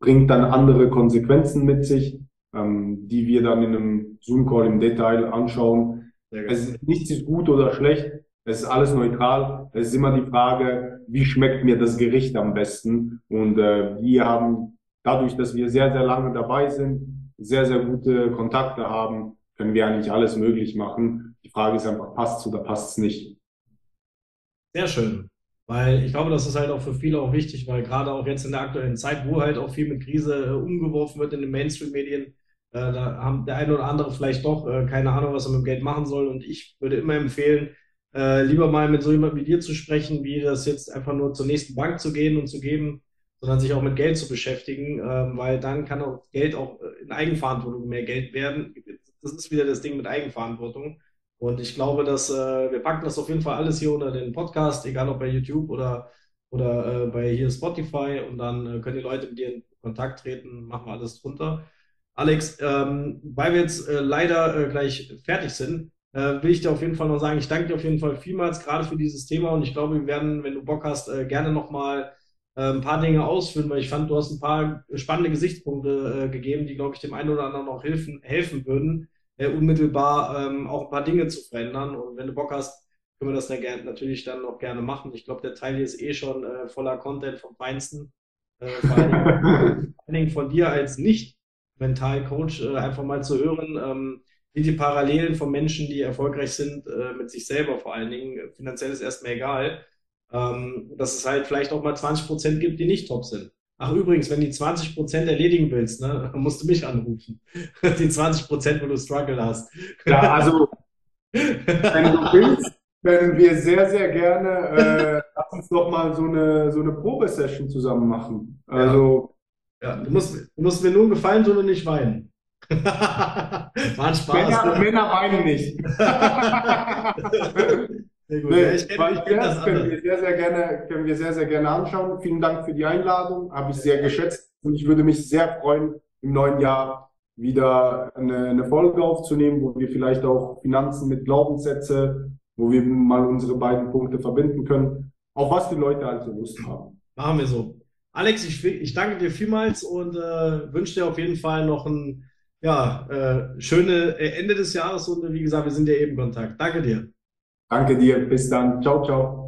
bringt dann andere Konsequenzen mit sich, ähm, die wir dann in einem Zoom-Call im Detail anschauen. Es ist, nichts ist gut oder schlecht, es ist alles neutral. Es ist immer die Frage, wie schmeckt mir das Gericht am besten? Und äh, wir haben dadurch, dass wir sehr, sehr lange dabei sind, sehr, sehr gute Kontakte haben, können wir eigentlich alles möglich machen. Die Frage ist einfach, passt oder passt es nicht? Sehr schön. Weil ich glaube, das ist halt auch für viele auch wichtig, weil gerade auch jetzt in der aktuellen Zeit, wo halt auch viel mit Krise äh, umgeworfen wird in den Mainstream-Medien, äh, da haben der eine oder andere vielleicht doch äh, keine Ahnung, was er mit dem Geld machen soll. Und ich würde immer empfehlen, äh, lieber mal mit so jemandem wie dir zu sprechen, wie das jetzt einfach nur zur nächsten Bank zu gehen und zu geben, sondern sich auch mit Geld zu beschäftigen, ähm, weil dann kann auch Geld auch äh, in Eigenverantwortung mehr Geld werden. Das ist wieder das Ding mit Eigenverantwortung. Und ich glaube, dass äh, wir packen das auf jeden Fall alles hier unter den Podcast, egal ob bei YouTube oder, oder äh, bei hier Spotify. Und dann äh, können die Leute mit dir in Kontakt treten, machen wir alles drunter. Alex, ähm, weil wir jetzt äh, leider äh, gleich fertig sind, äh, will ich dir auf jeden Fall noch sagen, ich danke dir auf jeden Fall vielmals gerade für dieses Thema und ich glaube, wir werden, wenn du Bock hast, gerne nochmal ein paar Dinge ausführen, weil ich fand, du hast ein paar spannende Gesichtspunkte gegeben, die, glaube ich, dem einen oder anderen auch helfen, helfen würden äh, unmittelbar ähm, auch ein paar Dinge zu verändern. Und wenn du Bock hast, können wir das natürlich dann noch gerne machen. Ich glaube, der Teil hier ist eh schon äh, voller Content vom Feinsten. Äh, vor, allen Dingen, von dir als Nicht-Mental-Coach äh, einfach mal zu hören, wie die Parallelen von Menschen, die erfolgreich sind, äh, mit sich selber vor allen Dingen. Finanziell ist erstmal egal. Ähm, dass es halt vielleicht auch mal 20 Prozent gibt, die nicht top sind. Ach übrigens, wenn die 20 Prozent erledigen willst, ne, musst du mich anrufen. Die 20 Prozent, wo du Struggle hast. Ja, also, wenn du willst, können wir sehr, sehr gerne, äh, lass uns doch mal so eine, so eine Probesession zusammen machen. Also. Ja, du musst, du musst mir nur einen Gefallen tun und nicht weinen. War ein Spaß. Männer, Männer weinen nicht. Sehr gut. Nee, ich kenn, ich kenn das können wir sehr, sehr gerne, können wir sehr, sehr gerne anschauen. Vielen Dank für die Einladung. Habe ich sehr geschätzt. Und ich würde mich sehr freuen, im neuen Jahr wieder eine, eine Folge aufzunehmen, wo wir vielleicht auch Finanzen mit Glaubenssätze, wo wir mal unsere beiden Punkte verbinden können, auf was die Leute also Lust haben. Machen wir so. Alex, ich, ich danke dir vielmals und äh, wünsche dir auf jeden Fall noch ein ja, äh, schöne Ende des Jahres und wie gesagt, wir sind ja eben Kontakt. Danke dir. Danke dir. Bis dann. Ciao, ciao.